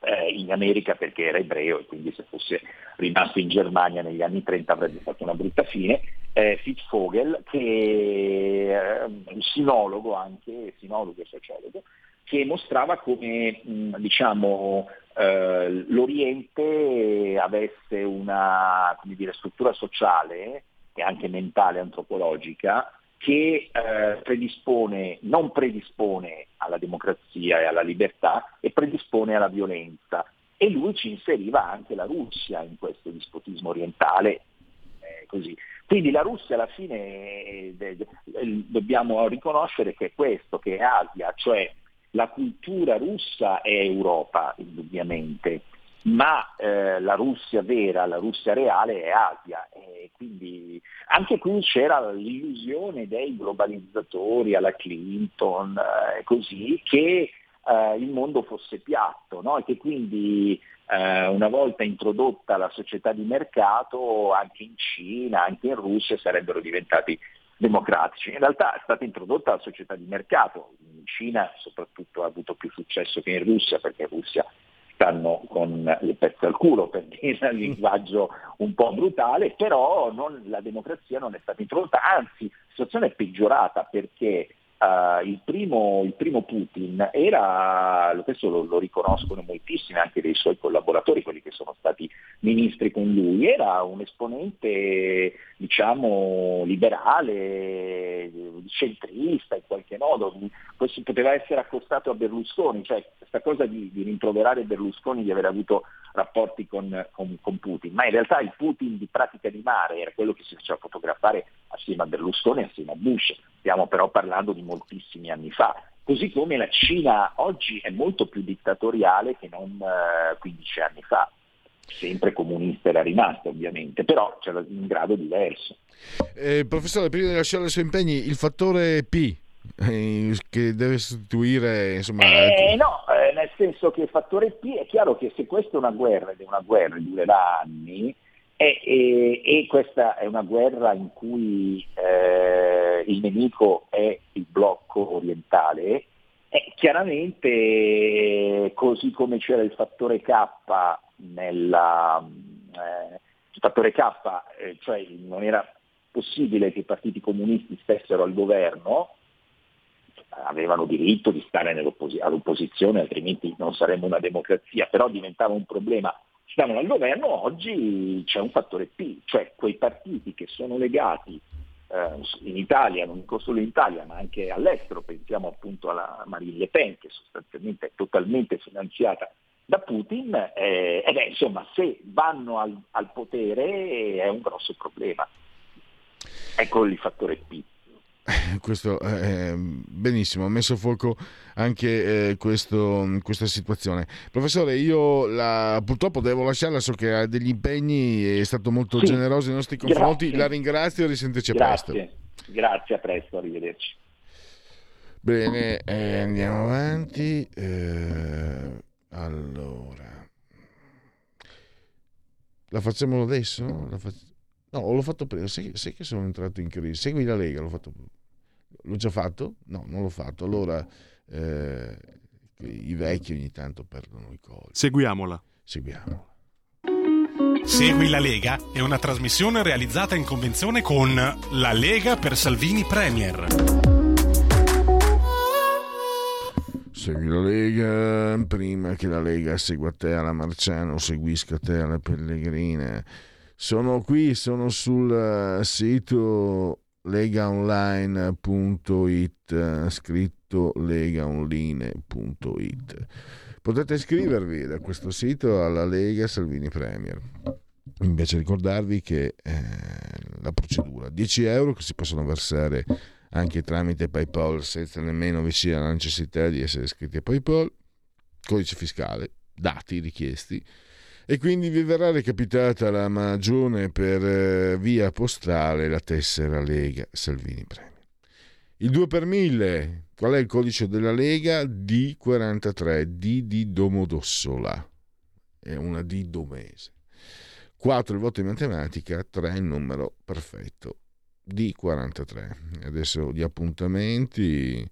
eh, in America perché era ebreo e quindi se fosse rimasto in Germania negli anni 30 avrebbe fatto una brutta fine, eh, Fitzvogel, che è un sinologo anche, sinologo e sociologo, che mostrava come diciamo, eh, l'Oriente avesse una dire, struttura sociale e anche mentale, antropologica, che eh, predispone, non predispone alla democrazia e alla libertà e predispone alla violenza. E lui ci inseriva anche la Russia in questo dispotismo orientale. Eh. Quindi la Russia alla fine eh, dobbiamo riconoscere che è questo, che è Asia, cioè la cultura russa è Europa, indubbiamente, ma eh, la Russia vera, la Russia reale è Asia. Quindi anche qui c'era l'illusione dei globalizzatori alla Clinton, eh, così, che eh, il mondo fosse piatto no? e che quindi eh, una volta introdotta la società di mercato anche in Cina, anche in Russia sarebbero diventati democratici. In realtà è stata introdotta la società di mercato, Cina soprattutto ha avuto più successo che in Russia perché in Russia stanno con le pezze al culo per dire il linguaggio un po' brutale, però non, la democrazia non è stata introdotta, anzi la situazione è peggiorata perché Uh, il, primo, il, primo, Putin era, questo lo, lo, riconoscono moltissimi anche dei suoi collaboratori, quelli che sono stati ministri con lui, era un esponente diciamo liberale, centrista in qualche modo, questo poteva essere accostato a Berlusconi, cioè questa cosa di, di rimproverare Berlusconi di aver avuto rapporti con, con, con, Putin, ma in realtà il Putin di pratica di mare era quello che si faceva fotografare assieme a Berlusconi e assieme a Bush, stiamo però parlando di moltissimi anni fa. Così come la Cina oggi è molto più dittatoriale che non eh, 15 anni fa. Sempre comunista era rimasta ovviamente, però c'era un grado diverso. Eh, professore, prima di lasciare i suoi impegni, il fattore P eh, che deve sostituire insomma... Eh, no, eh, nel senso che il fattore P è chiaro che se questa è una guerra ed è una guerra che durerà anni, e, e, e, questa è una guerra in cui eh, il nemico è il blocco orientale, e chiaramente così come c'era il fattore K nella, eh, il fattore K, eh, cioè non era possibile che i partiti comunisti stessero al governo, avevano diritto di stare all'opposizione, altrimenti non saremmo una democrazia, però diventava un problema stavano al governo, oggi c'è un fattore P, cioè quei partiti che sono legati eh, in Italia, non solo in Italia, ma anche all'estero, pensiamo appunto alla Marine Le Pen, che sostanzialmente è totalmente finanziata da Putin, eh, e beh, insomma, se vanno al, al potere è un grosso problema. Ecco il fattore P. questo, eh, benissimo, ha messo a fuoco anche eh, questo, questa situazione. Professore, io la, purtroppo devo lasciarla, so che ha degli impegni, è stato molto Sì. generoso nei nostri confronti, Grazie. la ringrazio e risentirci Grazie. presto. Grazie, a presto, arrivederci. Bene, eh, andiamo avanti. Eh, allora, la facciamo adesso? La fac- No, l'ho fatto prima. Sai, sai che sono entrato in crisi? Segui la Lega, l'ho fatto. L'ho già fatto? No, non l'ho fatto. Allora, eh, i vecchi ogni tanto perdono i colli. Seguiamola. Seguiamola. Segui la Lega è una trasmissione realizzata in convenzione con La Lega per Salvini Premier. Segui la Lega prima che la Lega segua te alla Marciano, seguisca te alla Pellegrina. Sono qui, sono sul eh, sito legaonline.it, eh, scritto legaonline.it. Potete iscrivervi da questo sito alla Lega Salvini Premier. Invece ricordarvi che eh, la procedura 10 euro che si possono versare anche tramite PayPal senza nemmeno vi sia la necessità di essere iscritti a PayPal, codice fiscale, dati richiesti e quindi vi verrà recapitata la magione per eh, via postale la tessera Lega Salvini Premier. Il 2 per 1000, qual è il codice della Lega? D43, D di Domodossola, è una D domese. 4 il voto in matematica, 3 il numero perfetto. D43. Adesso gli appuntamenti.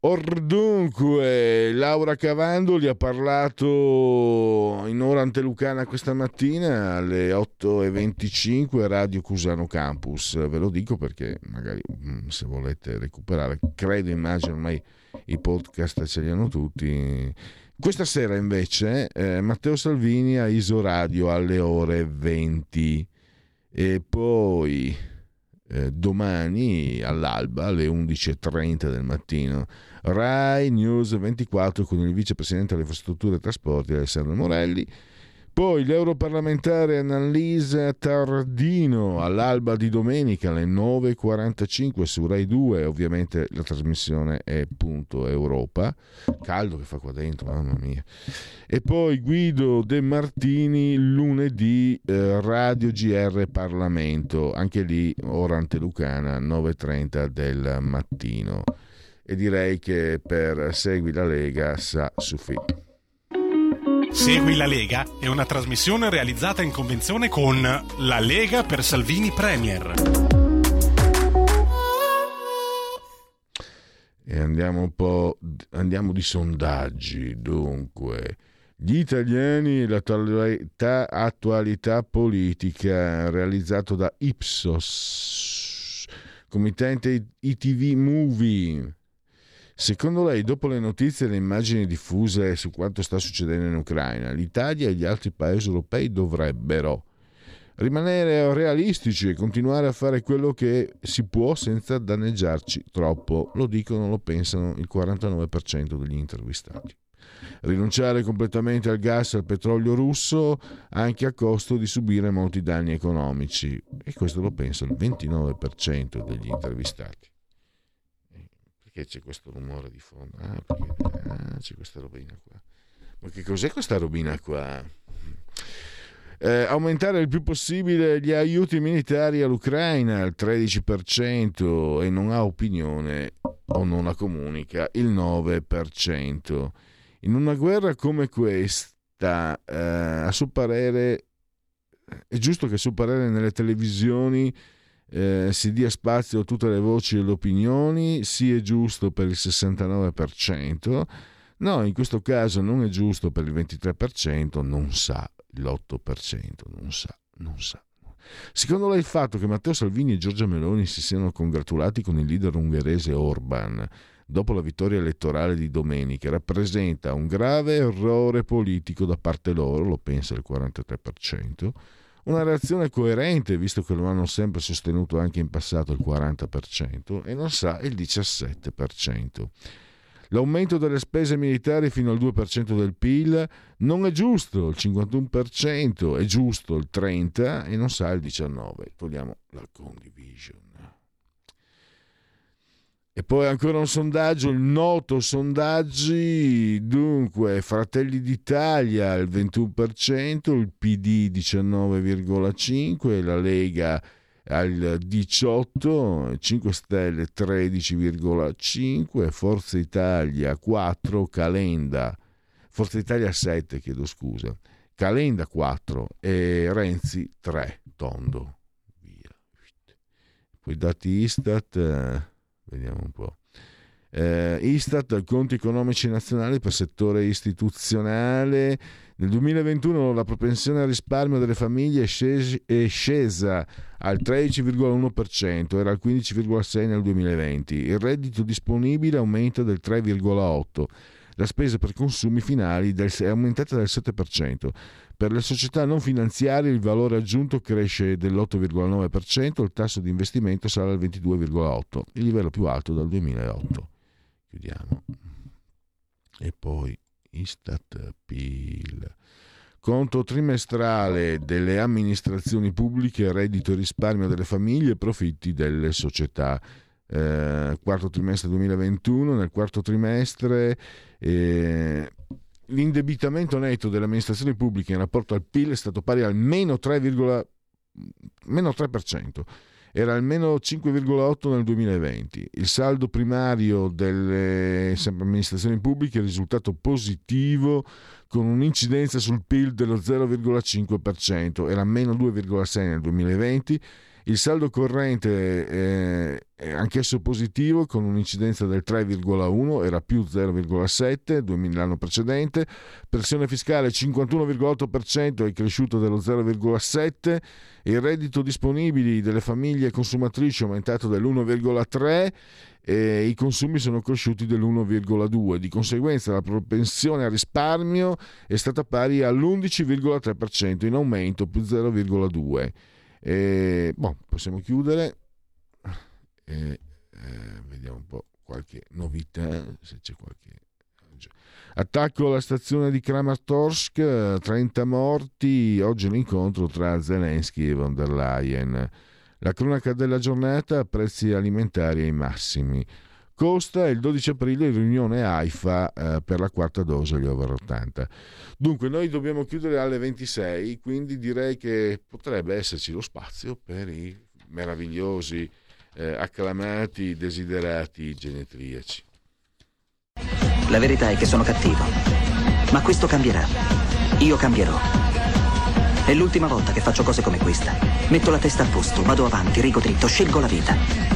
Ordunque, Laura Cavandoli ha parlato in ora antelucana questa mattina alle 8.25 Radio Cusano Campus. Ve lo dico perché magari mm, se volete recuperare, credo, immagino ormai i podcast ce li hanno tutti. Questa sera invece eh, Matteo Salvini a Isoradio alle ore 20 e poi eh, domani all'alba alle 11.30 del mattino Rai News 24 con il vicepresidente delle infrastrutture e trasporti Alessandro Morelli poi l'europarlamentare Annalisa Tardino all'alba di domenica alle 9.45 su Rai 2 ovviamente la trasmissione è punto Europa. Caldo che fa qua dentro mamma mia. E poi Guido De Martini lunedì eh, Radio GR Parlamento. Anche lì ora antelucana 9.30 del mattino. E direi che per Segui la Lega sa Sufi. Segui la Lega è una trasmissione realizzata in convenzione con La Lega per Salvini Premier. E andiamo un po', andiamo di sondaggi, dunque. Gli italiani e l'attualità attualità politica realizzato da Ipsos, committente ITV Movie. Secondo lei, dopo le notizie e le immagini diffuse su quanto sta succedendo in Ucraina, l'Italia e gli altri paesi europei dovrebbero rimanere realistici e continuare a fare quello che si può senza danneggiarci troppo. Lo dicono, lo pensano il 49% degli intervistati. Rinunciare completamente al gas e al petrolio russo anche a costo di subire molti danni economici. E questo lo pensa il 29% degli intervistati. Perché c'è questo rumore di fondo? Ah, perché ah, c'è questa robina qua. Ma che cos'è questa robina qua? Eh, aumentare il più possibile gli aiuti militari all'Ucraina al 13% e non ha opinione o non la comunica il 9%. In una guerra come questa, eh, a suo parere, è giusto che a suo parere nelle televisioni eh, si dia spazio a tutte le voci e le opinioni, sì è giusto per il 69%, no, in questo caso non è giusto per il 23%, non sa l'8%, non sa, non sa. Secondo lei il fatto che Matteo Salvini e Giorgia Meloni si siano congratulati con il leader ungherese Orban dopo la vittoria elettorale di domenica rappresenta un grave errore politico da parte loro, lo pensa il 43%, una reazione coerente visto che lo hanno sempre sostenuto anche in passato il 40% e non sa il 17%. L'aumento delle spese militari fino al 2% del PIL non è giusto, il 51%, è giusto il 30% e non sa il 19%. Togliamo la condivision. E poi ancora un sondaggio, il noto sondaggi, dunque Fratelli d'Italia il 21%, il PD 19,5%, la Lega al 18, 5 Stelle 13,5, Forza Italia 4, Calenda, Forza Italia 7, chiedo scusa, Calenda 4 e Renzi 3, tondo. Via. Poi dati Istat, eh, vediamo un po'. Eh, Istat, conti economici nazionali per settore istituzionale. Nel 2021 la propensione al risparmio delle famiglie è, scesi, è scesa al 13,1%, era al 15,6% nel 2020. Il reddito disponibile aumenta del 3,8%. La spesa per consumi finali è aumentata del 7%. Per le società non finanziarie il valore aggiunto cresce dell'8,9%, il tasso di investimento sarà al 22,8%, il livello più alto dal 2008 chiudiamo. E poi Istat PIL. Conto trimestrale delle amministrazioni pubbliche, reddito e risparmio delle famiglie e profitti delle società. Eh, quarto trimestre 2021, nel quarto trimestre eh, l'indebitamento netto delle amministrazioni pubbliche in rapporto al PIL è stato pari al meno 3, meno 3% era almeno 5,8 nel 2020. Il saldo primario delle amministrazioni pubbliche è risultato positivo con un'incidenza sul PIL dello 0,5%, era meno 2,6 nel 2020 il saldo corrente eh, è anch'esso positivo con un'incidenza del 3,1, era più 0,7 l'anno precedente. Pressione fiscale 51,8% è cresciuto dello 0,7. Il reddito disponibile delle famiglie consumatrici è aumentato dell'1,3 e i consumi sono cresciuti dell'1,2. Di conseguenza la propensione al risparmio è stata pari all'11,3%, in aumento più 0,2. E, boh, possiamo chiudere. E, eh, vediamo un po' qualche novità, se c'è qualche... Attacco alla stazione di Kramatorsk, 30 morti, oggi l'incontro tra Zelensky e von der Leyen. La cronaca della giornata, prezzi alimentari ai massimi. Costa il 12 aprile riunione AIFA eh, per la quarta dose agli over 80. Dunque noi dobbiamo chiudere alle 26, quindi direi che potrebbe esserci lo spazio per i meravigliosi, eh, acclamati, desiderati genetriaci. La verità è che sono cattivo, ma questo cambierà. Io cambierò. È l'ultima volta che faccio cose come questa. Metto la testa a posto, vado avanti, rigo dritto, scelgo la vita.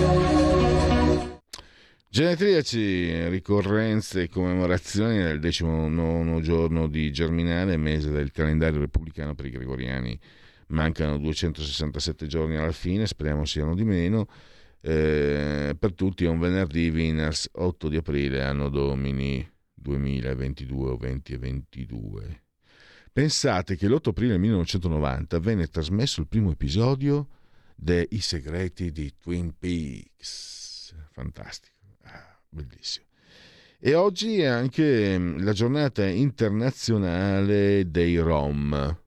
Genetriaci, ricorrenze e commemorazioni nel decimonono giorno di Germinale, mese del calendario repubblicano per i gregoriani. Mancano 267 giorni alla fine, speriamo siano di meno. Eh, per tutti è un venerdì, Winners 8 di aprile, anno domini 2022 o 2022. Pensate che l'8 aprile 1990 venne trasmesso il primo episodio de I segreti di Twin Peaks. Fantastico bellissimo. E oggi è anche mm, la giornata internazionale dei Rom.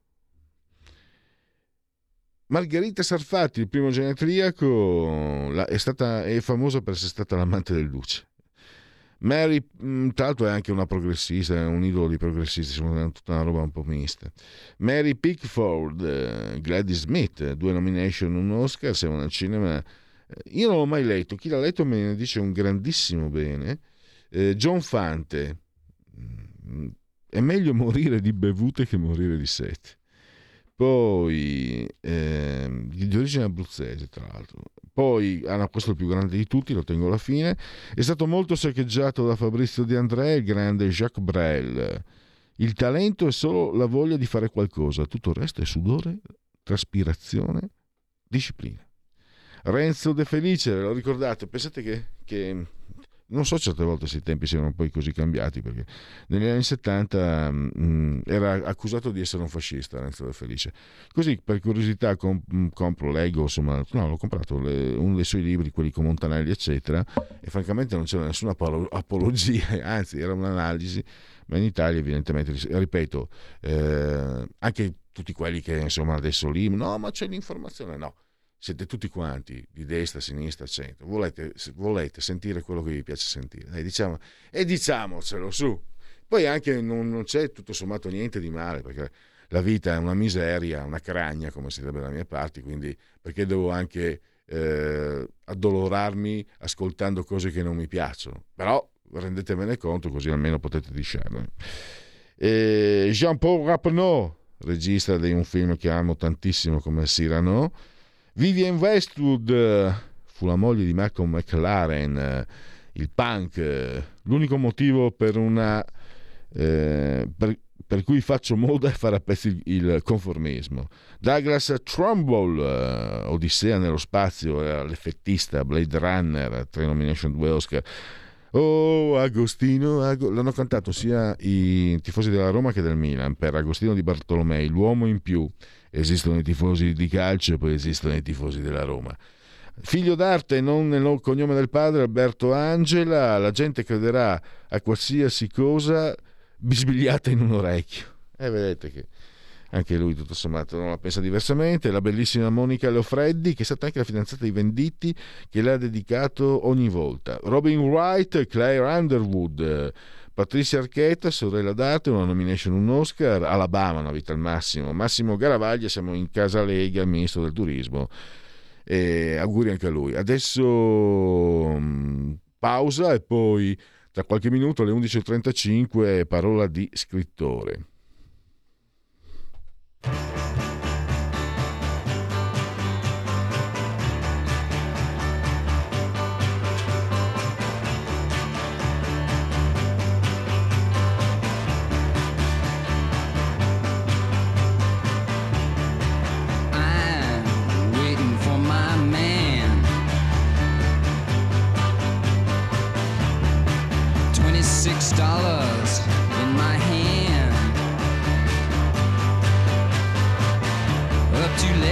Margherita Sarfatti, il primo genetriaco, è, stata, è famosa per essere stata l'amante del luce. Mary, mm, tra l'altro, è anche una progressista, un idolo di progressisti, sono tutta una roba un po' mista. Mary Pickford, eh, Gladys Smith, due nomination, un Oscar, siamo al cinema io non l'ho mai letto, chi l'ha letto me ne dice un grandissimo bene. Eh, John Fante, mm, è meglio morire di bevute che morire di sete. Poi, eh, di origine abruzzese, tra l'altro. Poi, ah questo è il più grande di tutti, lo tengo alla fine. È stato molto saccheggiato da Fabrizio Di André, il grande Jacques Brel. Il talento è solo la voglia di fare qualcosa, tutto il resto è sudore, traspirazione, disciplina. Renzo De Felice, lo ricordate? Pensate che, che non so certe volte se i tempi siano poi così cambiati perché negli anni 70 mh, mm, era accusato di essere un fascista Renzo De Felice così per curiosità comp- compro, leggo insomma no l'ho comprato le, uno dei suoi libri quelli con Montanelli eccetera e francamente non c'era nessuna apolo- apologia anzi era un'analisi ma in Italia evidentemente ripeto eh, anche tutti quelli che insomma adesso lì no ma c'è l'informazione no siete tutti quanti di destra, sinistra, centro, volete, volete sentire quello che vi piace sentire. E, diciamo, e diciamocelo su. Poi anche non, non, c'è tutto sommato niente di male, perché la vita è una miseria, una cragna, come si direbbe dalle mie parti, quindi perché devo anche eh, addolorarmi ascoltando cose che non mi piacciono. Però rendetevene conto, così almeno potete discernere. Jean-Paul Rapneau, regista di un film che amo tantissimo come Cyrano, Vivian Westwood eh, fu la moglie di Malcolm McLaren, eh, il punk, eh, l'unico motivo per una... Eh, per, per, cui faccio moda è fare a pezzi il conformismo. Douglas Trumbull, uh, Odissea nello spazio, era l'effettista, Blade Runner, tre nomination, due Oscar. Oh, Agostino, Ag- l'hanno cantato sia i tifosi della Roma che del Milan per Agostino di Bartolomei, l'uomo in più esistono i tifosi di calcio e poi esistono i tifosi della Roma. Figlio d'arte, non nel cognome del padre, Alberto Angela, la gente crederà a qualsiasi cosa bisbigliata in un orecchio. E vedete che anche lui tutto sommato non la pensa diversamente. La bellissima Monica Leofreddi, che è stata anche la fidanzata di Venditti, che le ha dedicato ogni volta. Robin Wright, Claire Underwood Patricia Archetta, sorella d'arte, una nomination, un Oscar, Alabama, una vita al massimo, Massimo Garavaglia, siamo in casa Lega, ministro del turismo, e auguri anche a lui. Adesso mm, pausa e poi tra qualche minuto alle 11.35 parola di scrittore.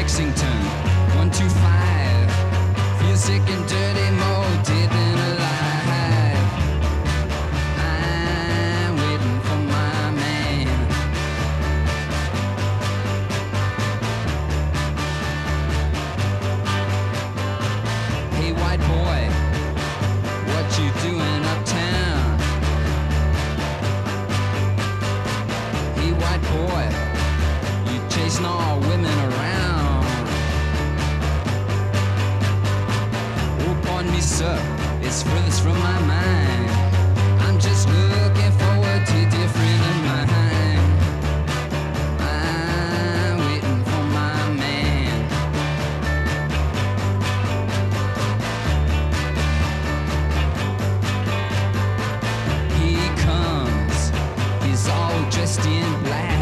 Lexington, 125. Feel sick and dirty, molded. up, it's furthest from my mind. I'm just looking forward to different of mine. I'm waiting for my man. He comes, he's all dressed in black.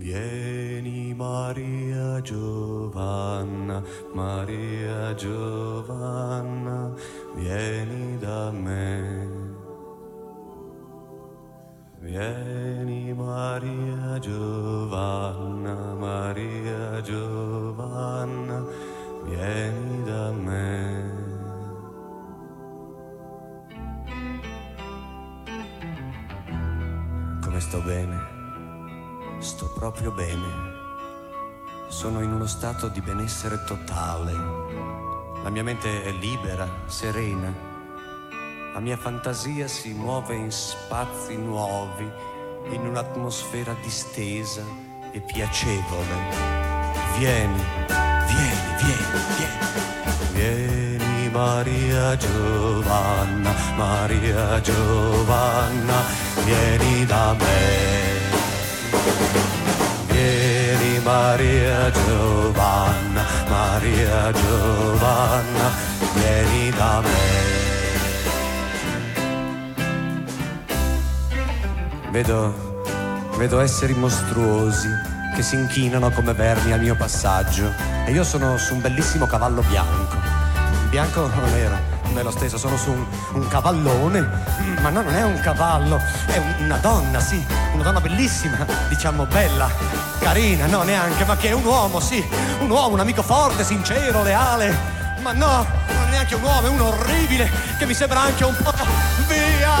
Vieni Maria Giovanna, Maria Giovanna, vieni da me. Vieni Maria Giovanna, proprio bene. Sono in uno stato di benessere totale. La mia mente è libera, serena. La mia fantasia si muove in spazi nuovi, in un'atmosfera distesa e piacevole. Vieni, vieni, vieni, vieni. Vieni Maria Giovanna, Maria Giovanna, vieni da me. Maria Giovanna, Maria Giovanna, vieni da me. Vedo, vedo esseri mostruosi che si inchinano come vermi al mio passaggio e io sono su un bellissimo cavallo bianco. Bianco o nero? Non è lo stesso, sono su un, un cavallone, ma no, non è un cavallo, è un- una donna, sì, una donna bellissima, diciamo bella, carina, no neanche, ma che è un uomo, sì, un uomo, un amico forte, sincero, leale, ma no, non è neanche un uomo, è un orribile che mi sembra anche un po' via,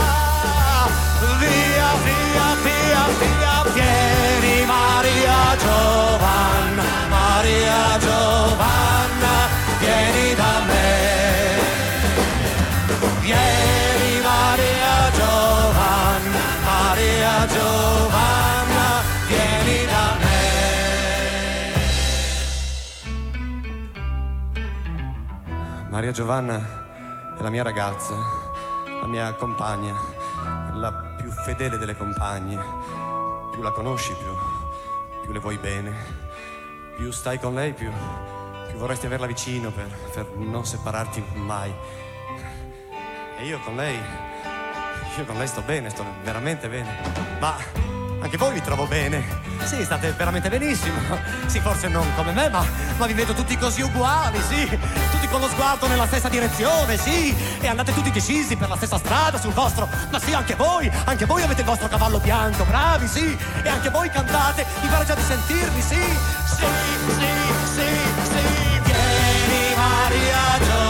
via, via, via, via, vieni Maria Giovanna, Maria Giovanna, vieni da me. Maria Giovanna è la mia ragazza, la mia compagna, la più fedele delle compagne. Più la conosci, più, più le vuoi bene. Più stai con lei, più, più vorresti averla vicino per, per non separarti mai. E io con lei, io con lei sto bene, sto veramente bene. Ma anche voi vi trovo bene. Sì, state veramente benissimo. Sì, forse non come me, ma, ma vi vedo tutti così uguali, sì. Tutti con lo sguardo nella stessa direzione, sì. E andate tutti decisi per la stessa strada sul vostro. Ma sì, anche voi, anche voi avete il vostro cavallo bianco, bravi, sì. E anche voi cantate, mi pare già di sentirvi, sì. Sì, sì, sì, sì. Vieni Maria Giovanna,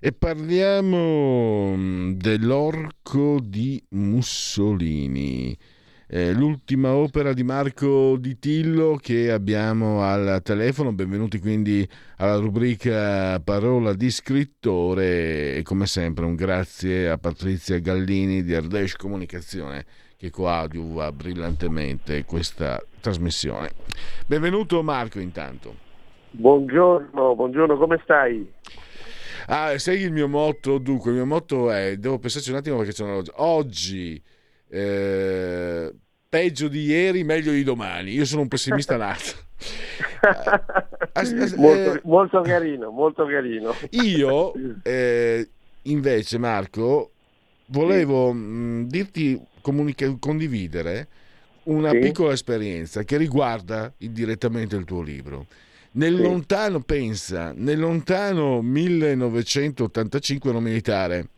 E parliamo mm, dell'Orco di Mussolini, eh, l'ultima opera di Marco Di Tillo che abbiamo al telefono. Benvenuti quindi alla rubrica Parola di scrittore e come sempre un grazie a Patrizia Gallini di Ardesh Comunicazione che coadiuva brillantemente questa trasmissione. Benvenuto Marco intanto. Buongiorno, buongiorno, come stai? Ah, sai il mio motto? Dunque, il mio motto è, devo pensarci un attimo perché sono oggi, oggi eh, peggio di ieri, meglio di domani. Io sono un pessimista nato. molto, eh, molto, carino, molto carino. Io eh, invece, Marco, volevo sì. mh, dirti, comunica- condividere una sì. piccola esperienza che riguarda direttamente il tuo libro. Nel sì. lontano, pensa, nel lontano 1985 ero militare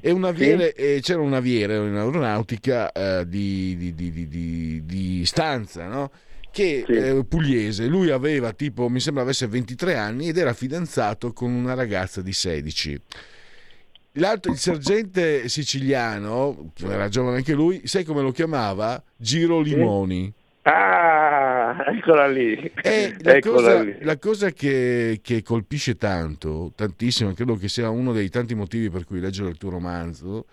e un aviere, sì. e c'era un aviere in aeronautica eh, di, di, di, di, stanza, no? che sì. eh, pugliese, lui aveva tipo, mi sembra avesse 23 anni ed era fidanzato con una ragazza di 16. L'altro, il sergente siciliano, era giovane anche lui, sai come lo chiamava? Giro Limoni. Sì. Ah, eccola lì. E la, eccola cosa, lì. la cosa che, che, colpisce tanto, tantissimo, credo che sia uno dei tanti motivi per cui leggere il tuo romanzo,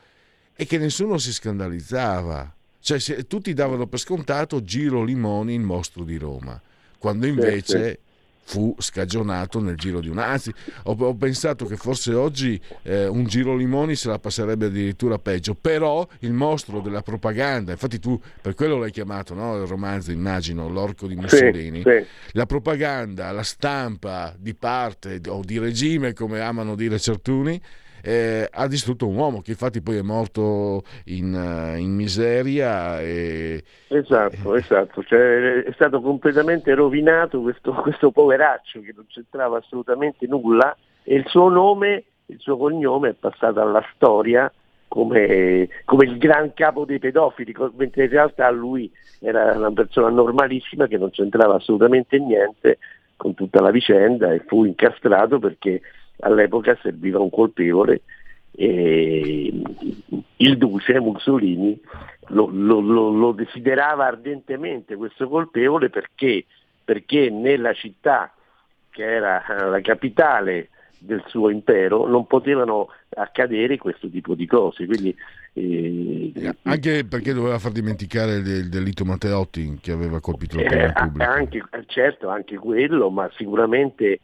è che nessuno si scandalizzava. Cioè, se, tutti davano per scontato Giro Limoni, il mostro di Roma, quando invece sì, sì fu scagionato nel giro di un anzi ho, ho pensato che forse oggi eh, un giro limoni se la passerebbe addirittura peggio però il mostro della propaganda infatti tu per quello l'hai chiamato no? il romanzo immagino l'orco di Mussolini sì, sì. la propaganda la stampa di parte o di regime come amano dire certuni eh, ha distrutto un uomo che infatti poi è morto in, eh, in miseria. E... Esatto, esatto, cioè, è stato completamente rovinato questo, questo poveraccio che non c'entrava assolutamente nulla e il suo nome, il suo cognome è passato alla storia come, come, il gran capo dei pedofili, mentre in realtà lui era una persona normalissima che non c'entrava assolutamente niente con tutta la vicenda e fu incastrato perché all'epoca serviva un colpevole e il duce Mussolini lo, lo, lo, lo desiderava ardentemente questo colpevole perché, perché nella città che era la capitale del suo impero non potevano accadere questo tipo di cose. Quindi, eh, anche perché doveva far dimenticare il delitto Matteotti che aveva colpito l'opinione eh, pubblica. Anche, certo, anche quello, ma sicuramente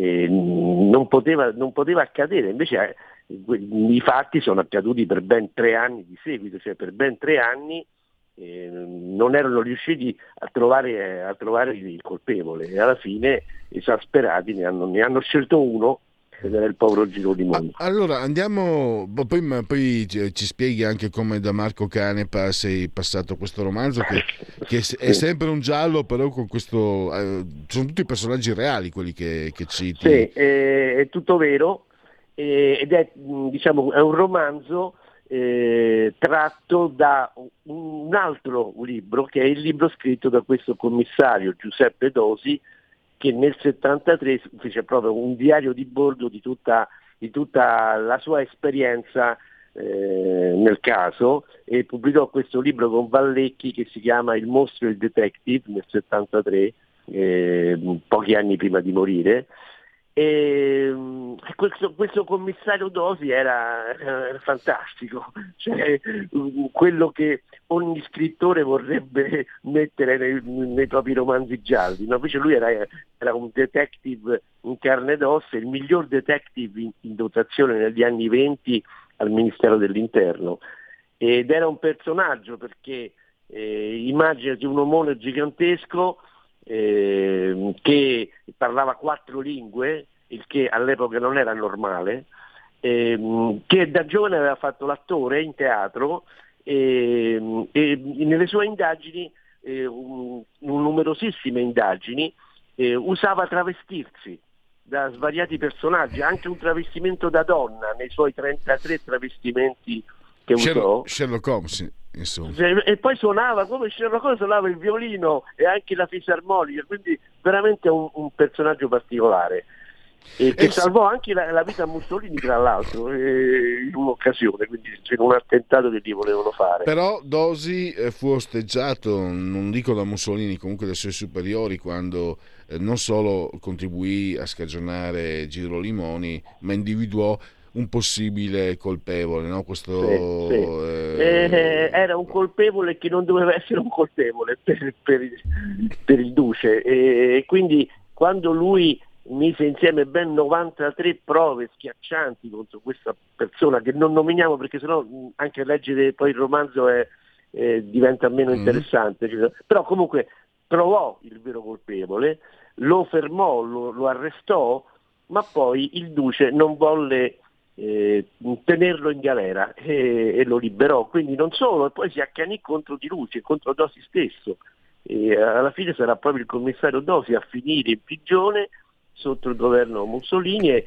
non, poteva, non, poteva, accadere, invece eh, i fatti sono accaduti per ben tre anni di seguito, cioè per ben tre anni eh, non erano riusciti a trovare, a trovare, il colpevole. E alla fine esasperati ne hanno, ne hanno scelto uno ed era il povero Giro di Mondo. Allora andiamo, poi, poi, ci spieghi anche come da Marco Canepa sei passato questo romanzo che, che è sempre un giallo però con questo, eh, sono tutti personaggi reali quelli che, che citi. Sì, è, è tutto vero ed è, diciamo, è un romanzo eh, tratto da un altro libro che è il libro scritto da questo commissario Giuseppe Dosi che nel 73 fece proprio un diario di bordo di tutta, di tutta la sua esperienza eh, nel caso e pubblicò questo libro con Vallecchi che si chiama Il mostro e il detective nel 73, eh, pochi anni prima di morire e mm, questo, questo, commissario Dosi era, era fantastico, cioè, mm, quello che ogni scrittore vorrebbe mettere nei, nei propri romanzi gialli, no? invece lui era, era, un detective in carne ed ossa, il miglior detective in, in dotazione negli anni 20 al Ministero dell'Interno ed era un personaggio perché eh, immaginati un omone gigantesco eh, che parlava quattro lingue, il che all'epoca non era normale, ehm, che da giovane aveva fatto l'attore in teatro e, e nelle sue indagini, eh, un, numerosissime indagini, eh, usava travestirsi da svariati personaggi, anche un travestimento da donna nei suoi 33 travestimenti che usò. Sherlock, Sherlock Holmes, insomma. E poi suonava come Holmes, suonava il violino e anche la fisarmonica, quindi veramente un, un personaggio particolare. E che e salvò anche la, la, vita a Mussolini, tra l'altro, eh, in un'occasione, quindi in un attentato che gli volevano fare. Però Dosi eh, fu osteggiato, non dico da Mussolini, comunque dai suoi superiori, quando eh, non solo contribuì a scagionare Giro Limoni, ma individuò un possibile colpevole, no? Questo, sì, sì. Eh... Eh, era un colpevole che non doveva essere un colpevole per, per, per il duce e quindi quando lui mise insieme ben 93 prove schiaccianti contro questa persona che non nominiamo perché sennò anche leggere poi il romanzo è, eh, diventa meno mm. interessante, però comunque trovò il vero colpevole, lo fermò, lo, lo arrestò, ma poi il duce non volle eh, tenerlo in galera e, e, lo liberò. Quindi non solo, e poi si accanì contro di lui, cioè contro Dosi stesso. E alla fine sarà proprio il commissario Dosi a finire in prigione sotto il governo Mussolini e,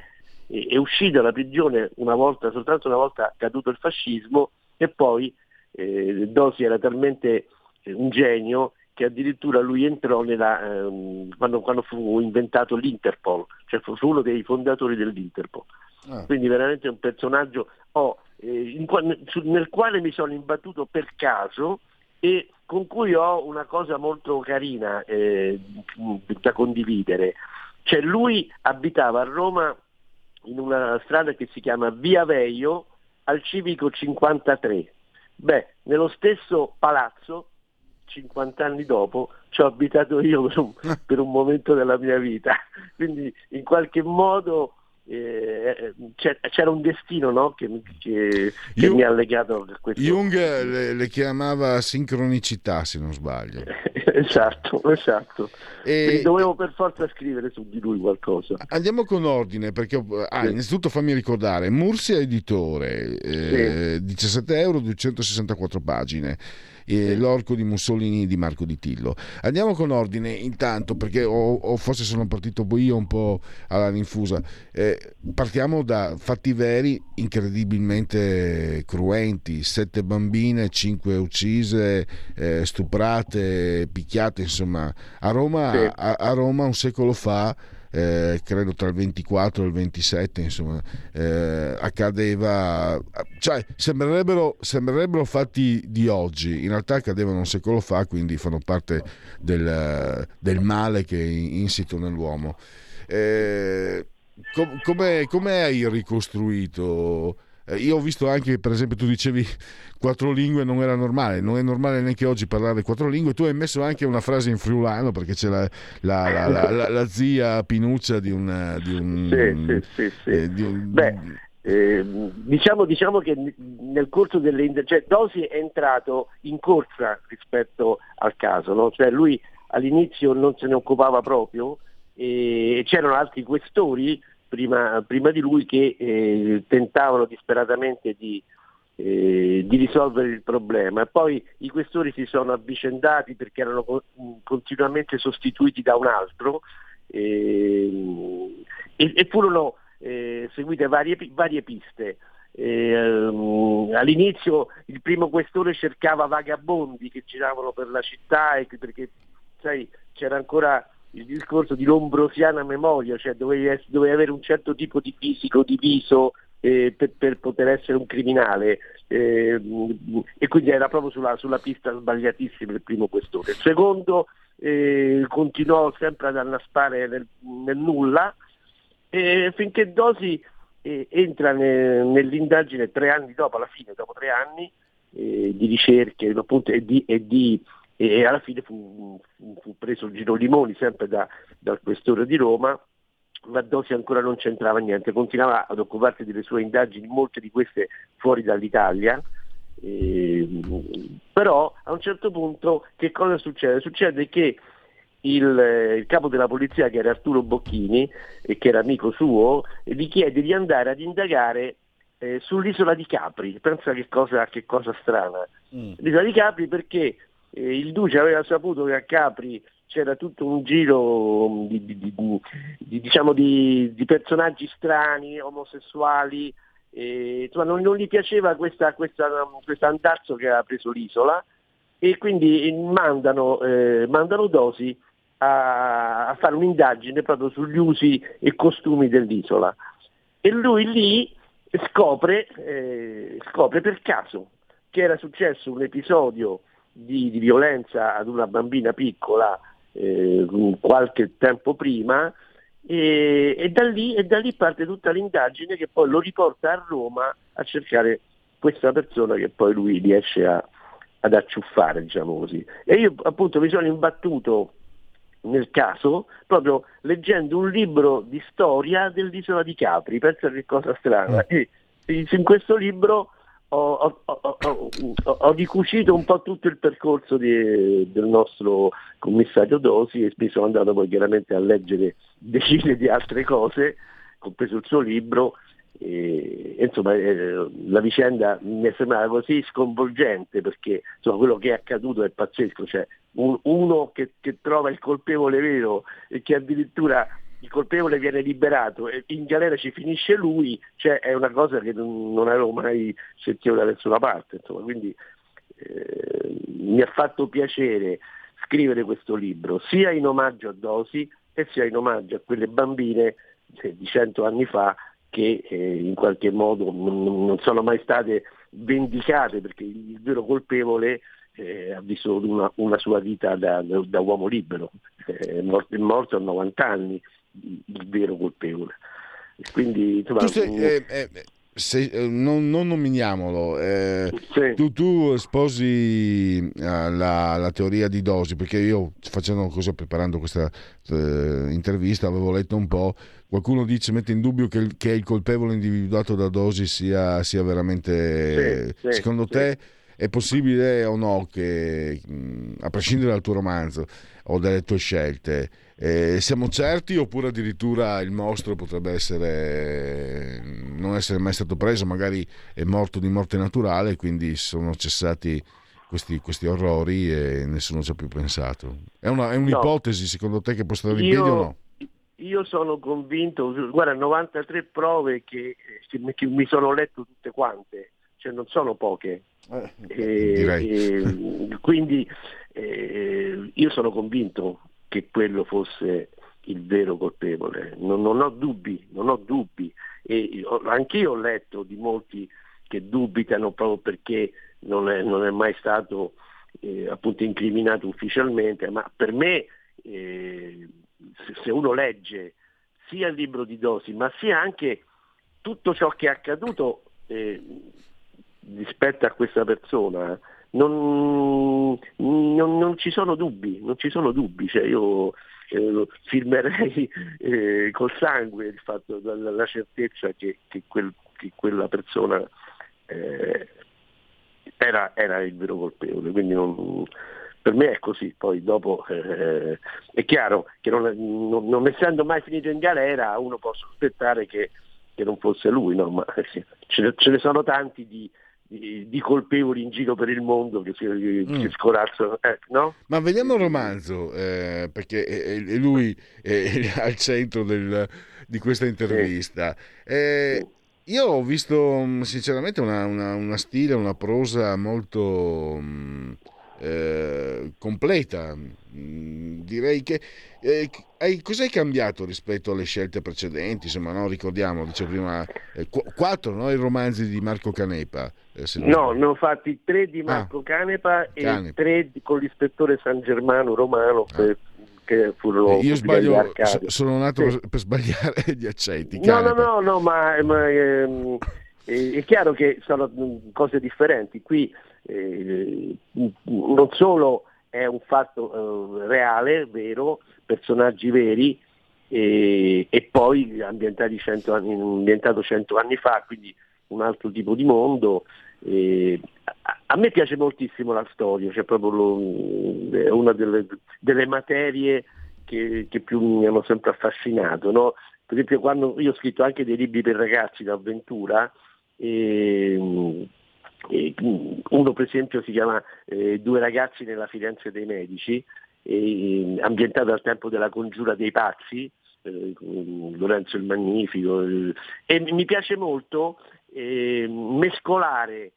e, e uscì dalla prigione una volta, soltanto una volta caduto il fascismo e poi eh, Dosi era talmente eh, un genio che addirittura lui entrò nella, ehm, quando, quando, fu inventato l'Interpol, cioè fu uno dei fondatori dell'Interpol. Ah. Quindi veramente un personaggio oh, eh, in, nel quale mi sono imbattuto per caso e con cui ho una cosa molto carina eh, da condividere. Cioè lui abitava a Roma in una strada che si chiama Via Veio al civico 53. Beh, nello stesso palazzo 50 anni dopo ci ho abitato io per un, per un momento della mia vita, quindi in qualche modo eh, c'era un destino no? che, che, che Jung, mi ha legato a questo. Jung le, le, chiamava sincronicità, se non sbaglio. esatto, esatto. E... dovevo per forza scrivere su di lui qualcosa. Andiamo con ordine, perché ah, sì. innanzitutto fammi ricordare, Mursia Editore, eh, sì. 17 euro, 264 pagine eh, L'orco di Mussolini di Marco Di Tillo. Andiamo con ordine intanto perché o, o forse sono partito io un po' alla rinfusa. Eh, partiamo da fatti veri incredibilmente cruenti, sette bambine, cinque uccise, eh, stuprate, picchiate, insomma, a Roma, sì. a, a Roma un secolo fa eh, credo tra il 24 e il 27, insomma, eh, accadeva, cioè sembrerebbero, sembrerebbero, fatti di oggi, in realtà accadevano un secolo fa, quindi fanno parte del, del male che è insito nell'uomo. Eh, com- come hai ricostruito? Eh, io ho visto anche, per esempio, tu dicevi quattro lingue non era normale, non è normale neanche oggi parlare quattro lingue. Tu hai messo anche una frase in friulano perché c'è la, la, la, la zia Pinuccia di un. Di un, sì, sì, sì, eh, di un Beh, eh, diciamo, diciamo, che nel corso delle cioè Dosi è entrato in corsa rispetto al caso, no? cioè lui all'inizio non se ne occupava proprio e c'erano altri questori prima, prima di lui che eh, tentavano disperatamente di, eh, di, risolvere il problema. Poi i questori si sono avvicendati perché erano co- continuamente sostituiti da un altro eh, e, e, furono eh, seguite varie, varie piste. Um, all'inizio il primo questore cercava vagabondi che giravano per la città e perché sai, c'era ancora il discorso di lombrosiana memoria, cioè dovevi, dovevi avere un certo tipo di fisico, di viso eh, per, per, poter essere un criminale eh, e quindi era proprio sulla, sulla, pista sbagliatissima il primo questore. Il secondo eh, continuò sempre ad annaspare nel, nel nulla finché Dosi eh, entra ne, nell'indagine tre anni dopo, alla fine, dopo tre anni eh, di ricerche appunto, e di, e di e alla fine fu, fu preso il Giro Limoni sempre da, dal questore di Roma ma Dosi ancora non c'entrava niente, continuava ad occuparsi delle sue indagini, molte di queste fuori dall'Italia, eh, però a un certo punto che cosa succede? Succede che il, il, capo della polizia, che era Arturo Bocchini, e che era amico suo, gli chiede di andare ad indagare eh, sull'isola di Capri, pensa che cosa, che cosa strana. L'isola di Capri perché eh, il Duce aveva saputo che a Capri c'era tutto un giro di, di- di- di- diciamo di, personaggi strani, omosessuali, e, insomma, non, non gli piaceva questa, questa, questo andazzo che aveva preso l'isola e quindi mandano, eh, mandano Dosi a, a fare un'indagine proprio sugli usi e costumi dell'isola. E lui lì scopre, eh, scopre per caso che era successo un episodio di, di violenza ad una bambina piccola eh, qualche tempo prima e, e da lì, e da lì parte tutta l'indagine che poi lo riporta a Roma a cercare questa persona che poi lui riesce a, ad acciuffare, diciamo così. E io appunto mi sono imbattuto nel caso proprio leggendo un libro di storia dell'isola di Capri, pensa che cosa strana. E in questo libro ho, ho- ho- ho- ricucito un po' tutto il percorso di- del nostro commissario Dosi e mi sono andato poi chiaramente a leggere decine di altre cose, compreso il suo libro, e, insomma eh, la vicenda mi è sembrata così sconvolgente perché insomma, quello che è accaduto è pazzesco, cioè un- uno che, che trova il colpevole vero e che addirittura il colpevole viene liberato e in galera ci finisce lui, cioè è una cosa che non, avevo mai sentito da nessuna parte, insomma, quindi eh, mi ha fatto piacere scrivere questo libro, sia in omaggio a Dosi e sia in omaggio a quelle bambine eh, di cento anni fa che eh, in qualche modo non, non sono mai state vendicate perché il vero colpevole eh, ha vissuto una, una sua vita da, da- da uomo libero, Eh, è morto, è morto a 90 anni il vero colpevole. Quindi, insomma, sei, eh, eh, se- eh, non, non nominiamolo, eh, tu, tu sposi eh, la, la teoria di dosi, perché io facendo così, preparando questa eh, intervista, avevo letto un po', qualcuno dice, mette in dubbio che il, che il colpevole individuato da dosi sia, sia veramente... Sì, sì, secondo sì. te è possibile o no che, a prescindere dal tuo romanzo o dalle tue scelte, eh, siamo certi oppure addirittura il mostro potrebbe essere non essere mai stato preso, magari è morto di morte naturale quindi sono cessati questi, questi orrori e nessuno ci ha più pensato. È, una- è un'ipotesi secondo te che può stare in piedi o no? Io sono convinto, guarda, 93 prove che, mi- che mi sono letto tutte quante, cioè non sono poche. E- direi. e quindi eh, io sono convinto che quello fosse il vero colpevole, non, non ho dubbi, non ho dubbi. E anch'io ho letto di molti che dubitano proprio perché non è, non è mai stato eh, appunto incriminato ufficialmente, ma per me eh, se- se uno legge sia il libro di Dosi, ma sia anche tutto ciò che è accaduto eh, rispetto a questa persona, non, non- non ci sono dubbi, non ci sono dubbi, cioè io eh, filmerei eh, col sangue il fatto, la, la certezza che, che quel- che quella persona eh, era, era il vero colpevole, quindi non- per me è così, poi dopo eh, è chiaro che non, essendo mai finito in galera uno può sospettare che, che non fosse lui, no? ma ce ne sono tanti di, di- di colpevoli in giro per il mondo che, si, Mm. scorazzano, eh, no? Ma vediamo il romanzo, eh, perché è, è- lui è al centro del- di questa intervista. Eh, io ho visto mh, sinceramente una, una- una stile, una prosa molto mh, eh, completa. Mm, Direi che eh, hai- cos'hai cambiato rispetto alle scelte precedenti? Insomma, no, ricordiamo, dicevo prima, eh, qu- quattro no, i romanzi di Marco Canepa. eh, non No, ne ho fatti tre di Marco Canepa e Ah. Canepa. tre di- con l'ispettore San Germano Romano per- che furono Ah. Io sbaglio, sono nato Sì. per, sbagliare gli accetti. No, no, no, no, ma, ma, ehm, è, chiaro che sono mh, cose differenti. Qui eh, non solo è un fatto eh, reale, vero, personaggi veri, e, e poi ambientati 100 anni, ambientato 100 anni fa, quindi un altro tipo di mondo. e a, me piace moltissimo la storia, cioè proprio lo- una delle, delle materie che, che più mi hanno sempre affascinato. no? Per esempio quando io ho scritto anche dei libri per ragazzi d'avventura, E, e, uno per esempio si chiama eh, Due ragazzi nella Firenze dei Medici, e, ambientato al tempo della congiura dei pazzi, eh, con Lorenzo il Magnifico, eh, e mi piace molto mescolare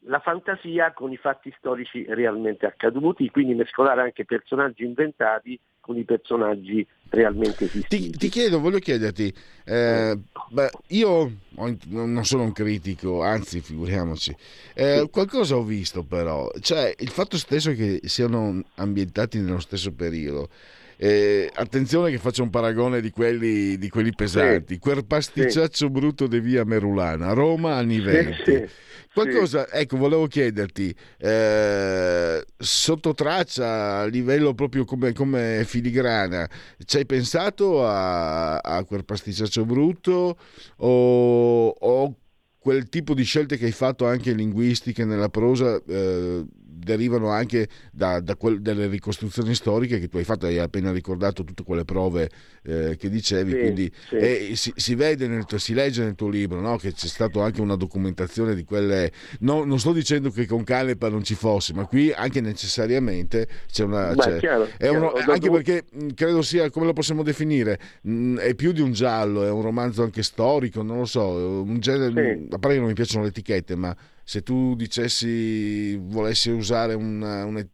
la fantasia con i fatti storici realmente accaduti, quindi mescolare anche personaggi inventati con i personaggi realmente esistenti. Ti, ti chiedo, voglio chiederti, eh, beh, io ho, non sono un critico, anzi figuriamoci, eh, qualcosa ho visto però, cioè il fatto stesso che siano ambientati nello stesso periodo, eh, attenzione che faccio un paragone di quelli, di quelli pesanti. Sì. Quel pasticciaccio sì. brutto di via Merulana, Roma anni 20. Sì, Qualcosa, ecco, volevo chiederti, eh, sotto traccia, a livello proprio come, come filigrana, ci hai pensato a, a quel pasticciaccio brutto o, o, quel tipo di scelte che hai fatto anche linguistiche nella prosa? Eh, derivano anche da, da quel, delle ricostruzioni storiche che tu hai fatto, hai appena ricordato tutte quelle prove eh, che dicevi, sì, quindi sì. Eh, si, si, vede, nel, si legge nel tuo libro no? che c'è stata anche una documentazione di quelle, no, non sto dicendo che con Canepa non ci fosse, ma qui anche necessariamente c'è una... Beh, c'è, chiaro, uno, chiaro, anche perché credo sia, come lo possiamo definire, mh, è più di un giallo, è un romanzo anche storico, non lo so, un genere, sì. a parte che non mi piacciono le etichette, ma se tu dicessi, volessi usare una, una,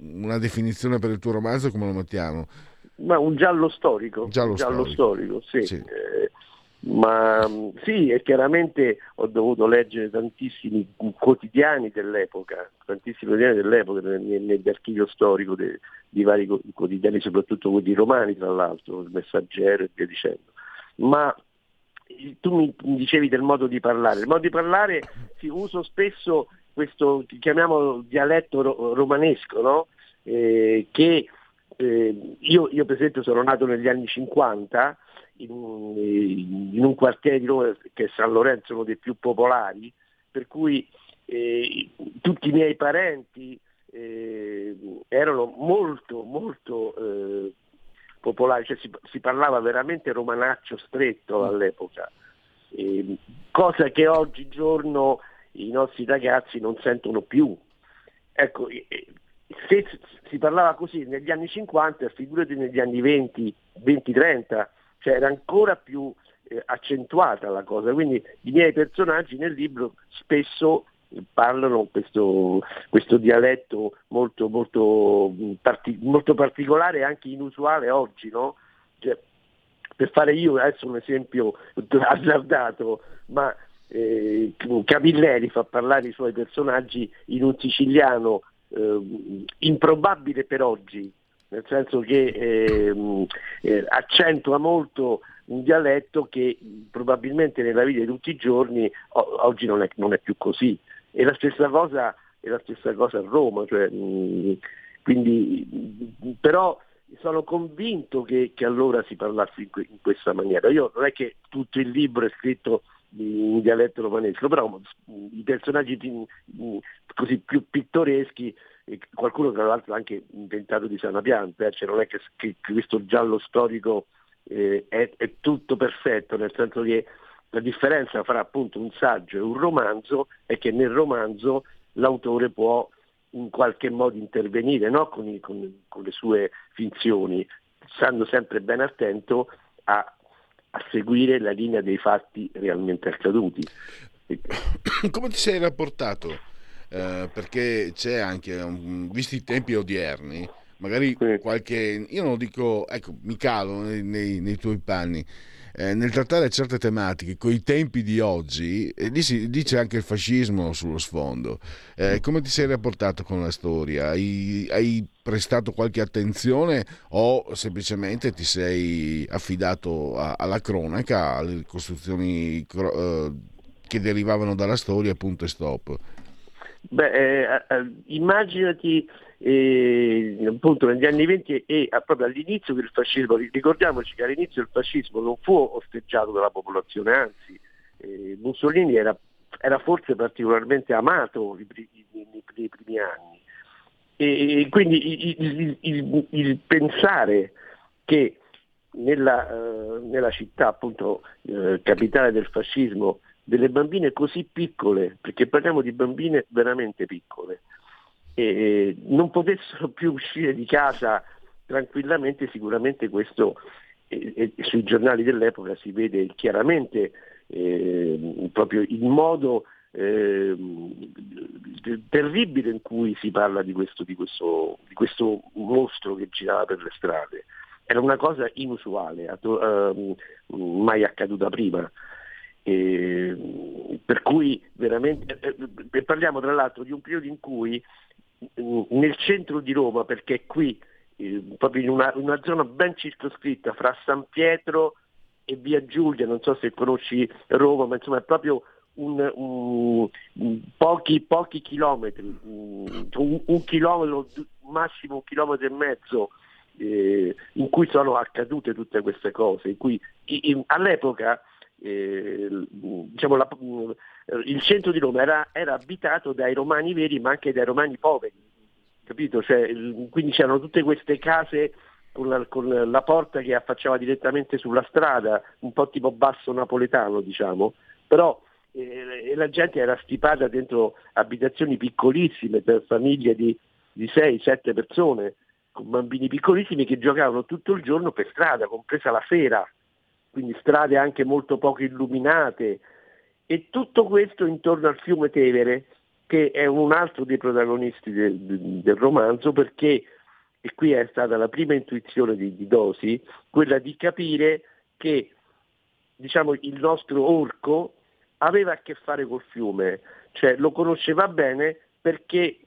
una, definizione per il tuo romanzo, come lo mettiamo? Ma un giallo storico. Giallo, giallo storico. storico, sì. sì. Eh, ma sì, e chiaramente ho dovuto leggere tantissimi quotidiani dell'epoca, tantissimi quotidiani dell'epoca nell'archivio storico de, di vari quotidiani, soprattutto quelli romani tra l'altro, il messaggero e via dicendo. Ma tu mi dicevi del modo di parlare, il modo di parlare si uso spesso questo, chiamiamolo dialetto ro- romanesco, no? eh, che eh, io, io, per esempio sono nato negli anni 50 in un, in un, quartiere di Roma che è San Lorenzo, uno dei più popolari, per cui eh, tutti i miei parenti eh, erano molto, molto eh, popolari, cioè si, si parlava veramente romanaccio stretto mm. all'epoca, eh, cosa che oggigiorno i nostri ragazzi non sentono più. Ecco, se si parlava così negli anni 50, figurati negli anni 20, 20-30, cioè era ancora più eh, accentuata la cosa, quindi i miei personaggi nel libro spesso parlano questo, questo dialetto molto, molto, parti, molto, particolare e anche inusuale oggi, no? cioè, per fare io adesso un esempio azzardato, ma eh, Camilleri fa parlare i suoi personaggi in un siciliano eh, improbabile per oggi, nel senso che eh, eh, accentua molto un dialetto che probabilmente nella vita di tutti i giorni o- oggi non è, non è più così. E la stessa cosa, la stessa cosa a Roma, cioè, mh, quindi, però sono convinto che, che, allora si parlasse in, que- in, questa maniera. Io non è che tutto il libro è scritto in dialetto romanesco, però i personaggi così più pittoreschi, qualcuno tra l'altro ha anche inventato di sana pianta, eh? cioè non è che, che, questo giallo storico eh, è, è tutto perfetto, nel senso che la differenza fra appunto un saggio e un romanzo è che nel romanzo l'autore può in qualche modo intervenire no? con, i, con, con, le sue finzioni, stando sempre ben attento a, a, seguire la linea dei fatti realmente accaduti. Come ti sei rapportato? Eh, perché c'è anche, um, visti i tempi odierni, magari qualche... Io non lo dico, ecco, mi calo nei, nei, nei tuoi panni eh, nel trattare certe tematiche con i tempi di oggi, eh, lì si dice anche il fascismo sullo sfondo. Eh, come ti sei rapportato con la storia? Hai, hai, prestato qualche attenzione o semplicemente ti sei affidato a, alla cronaca, alle ricostruzioni eh, che derivavano dalla storia, punto e stop? Beh, eh, eh, appunto negli anni 20 e proprio all'inizio del fascismo, ricordiamoci che all'inizio il fascismo non fu osteggiato dalla popolazione, anzi eh, Mussolini era, era, forse particolarmente amato nei, nei primi anni. E, e quindi il, il, il, il, pensare che nella, uh, nella città appunto uh, capitale del fascismo delle bambine così piccole, perché parliamo di bambine veramente piccole, e non potessero più uscire di casa tranquillamente, sicuramente questo e, e sui giornali dell'epoca si vede chiaramente eh, proprio il modo eh, terribile in cui si parla di questo, di, questo, di questo, mostro che girava per le strade. Era una cosa inusuale, uh, mai accaduta prima. E, per cui veramente, eh, parliamo tra l'altro di un periodo in cui nel centro di Roma, perché qui eh, proprio in una, una, zona ben circoscritta fra San Pietro e Via Giulia, non so se conosci Roma, ma insomma è proprio un, un, un, pochi, pochi chilometri, un, un, chilometro, massimo un chilometro e mezzo eh, in cui sono accadute tutte queste cose, in cui in, all'epoca eh, diciamo, la, il centro di Roma era, era abitato dai romani veri ma anche dai romani poveri, capito? Cioè, quindi c'erano tutte queste case con la, con la, porta che affacciava direttamente sulla strada, un po' tipo basso napoletano, diciamo, però eh, la gente era stipata dentro abitazioni piccolissime per famiglie di, di 6-7 persone, con bambini piccolissimi che giocavano tutto il giorno per strada, compresa la sera, quindi strade anche molto poco illuminate, e tutto questo intorno al fiume Tevere, che è un altro dei protagonisti del, del romanzo perché, e qui è stata la prima intuizione di, di Dosi, quella di capire che diciamo, il nostro orco aveva a che fare col fiume, cioè lo conosceva bene perché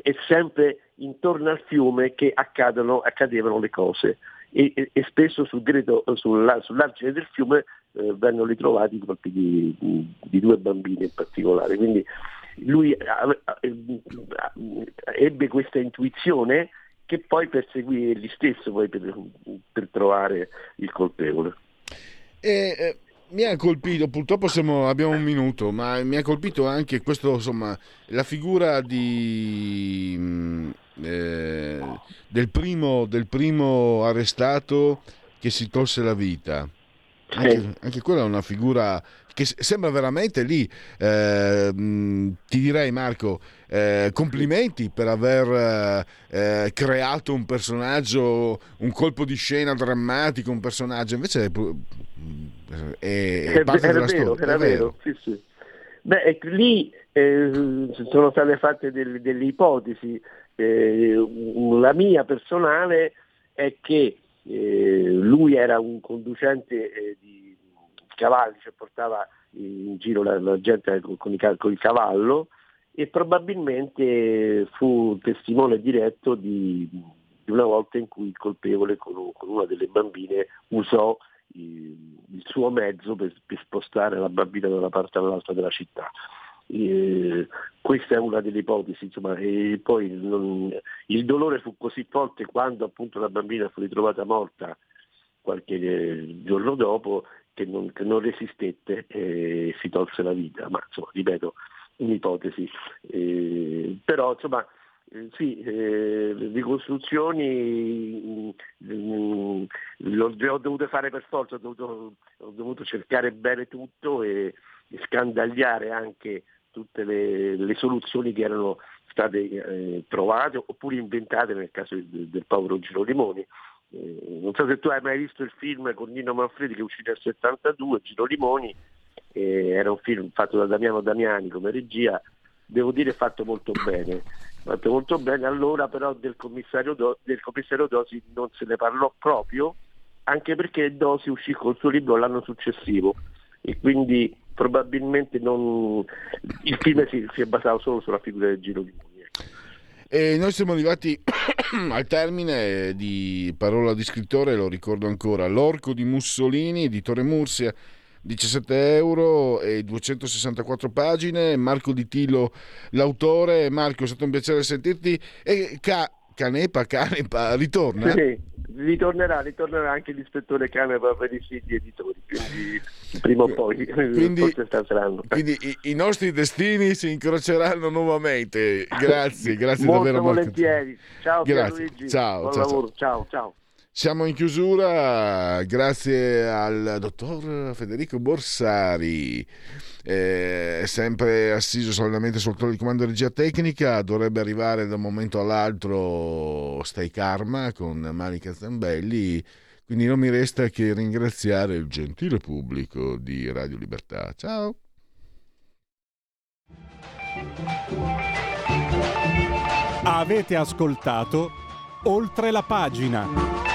è sempre intorno al fiume che accadono, accadevano le cose e, e, spesso sul greto, sulla, sull'argine del fiume eh, vennero ritrovati i colpi di, di, di, due bambini in particolare. Quindi lui ebbe questa intuizione che poi perseguì egli stesso poi per, per trovare il colpevole. E, eh, mi ha colpito, purtroppo siamo, abbiamo un minuto, ma mi ha colpito anche questo, insomma, la figura di, mm, eh, del, primo, del primo arrestato che si tolse la vita. Anche, anche, quella è una figura che sembra veramente lì. Eh, ti direi, Marco, eh, complimenti per aver eh, creato un personaggio, un colpo di scena drammatico, un personaggio. Invece è, è, è parte era vero, storia. Vero, vero. Sì, sì. Beh, lì eh, sono state fatte delle, delle ipotesi. Eh, la mia personale è che eh, lui era un conducente di cavalli, cioè portava in giro la, la gente con, i, con, il cavallo e probabilmente fu testimone diretto di, di una volta in cui il colpevole con, con una delle bambine usò il, il suo mezzo per, per, spostare la bambina da una parte all'altra della città. Eh, questa è una delle ipotesi, insomma, e poi non, il dolore fu così forte quando appunto la bambina fu ritrovata morta qualche eh, giorno dopo che non, che non resistette e si tolse la vita, ma insomma, ripeto, un'ipotesi. Eh, però insomma, eh, sì, eh, ricostruzioni mh, mm, le ho dovute fare per forza, ho dovuto, ho dovuto cercare bene tutto e, e scandagliare anche tutte le, le soluzioni che erano state eh, trovate oppure inventate nel caso del, del povero Giro Limoni. Eh, non so se tu hai mai visto il film con Nino Manfredi che uscito nel 72, Giro Limoni, eh, era un film fatto da Damiano Damiani come regia, devo dire fatto molto bene. Fatto molto bene, allora però del commissario, Do, del commissario Dosi non se ne parlò proprio, anche perché Dosi uscì col suo libro l'anno successivo e quindi probabilmente non, il film si, si, è basato solo sulla figura del Giro di Mugni. Ecco. E noi siamo arrivati al termine di Parola di scrittore, lo ricordo ancora, L'Orco di Mussolini, editore Mursia, 17 euro e 264 pagine, Marco Di Tilo l'autore, Marco è stato un piacere sentirti e ca- Canepa, Canepa ritorna? Sì, ritornerà, ritornerà anche l'ispettore Canepa per i siti editori, quindi prima o poi quindi, quindi i, i, nostri destini si incroceranno nuovamente. Grazie, grazie Molto davvero. volentieri. Ciao grazie. Luigi. Ciao, Buon ciao, lavoro. ciao. ciao. Siamo in chiusura, grazie al dottor Federico Borsari, eh, sempre assiso solamente sul controllo di comando di regia tecnica, dovrebbe arrivare da un momento all'altro Stai Karma con Manica Zambelli, quindi non mi resta che ringraziare il gentile pubblico di Radio Libertà. Ciao! Avete ascoltato oltre la pagina.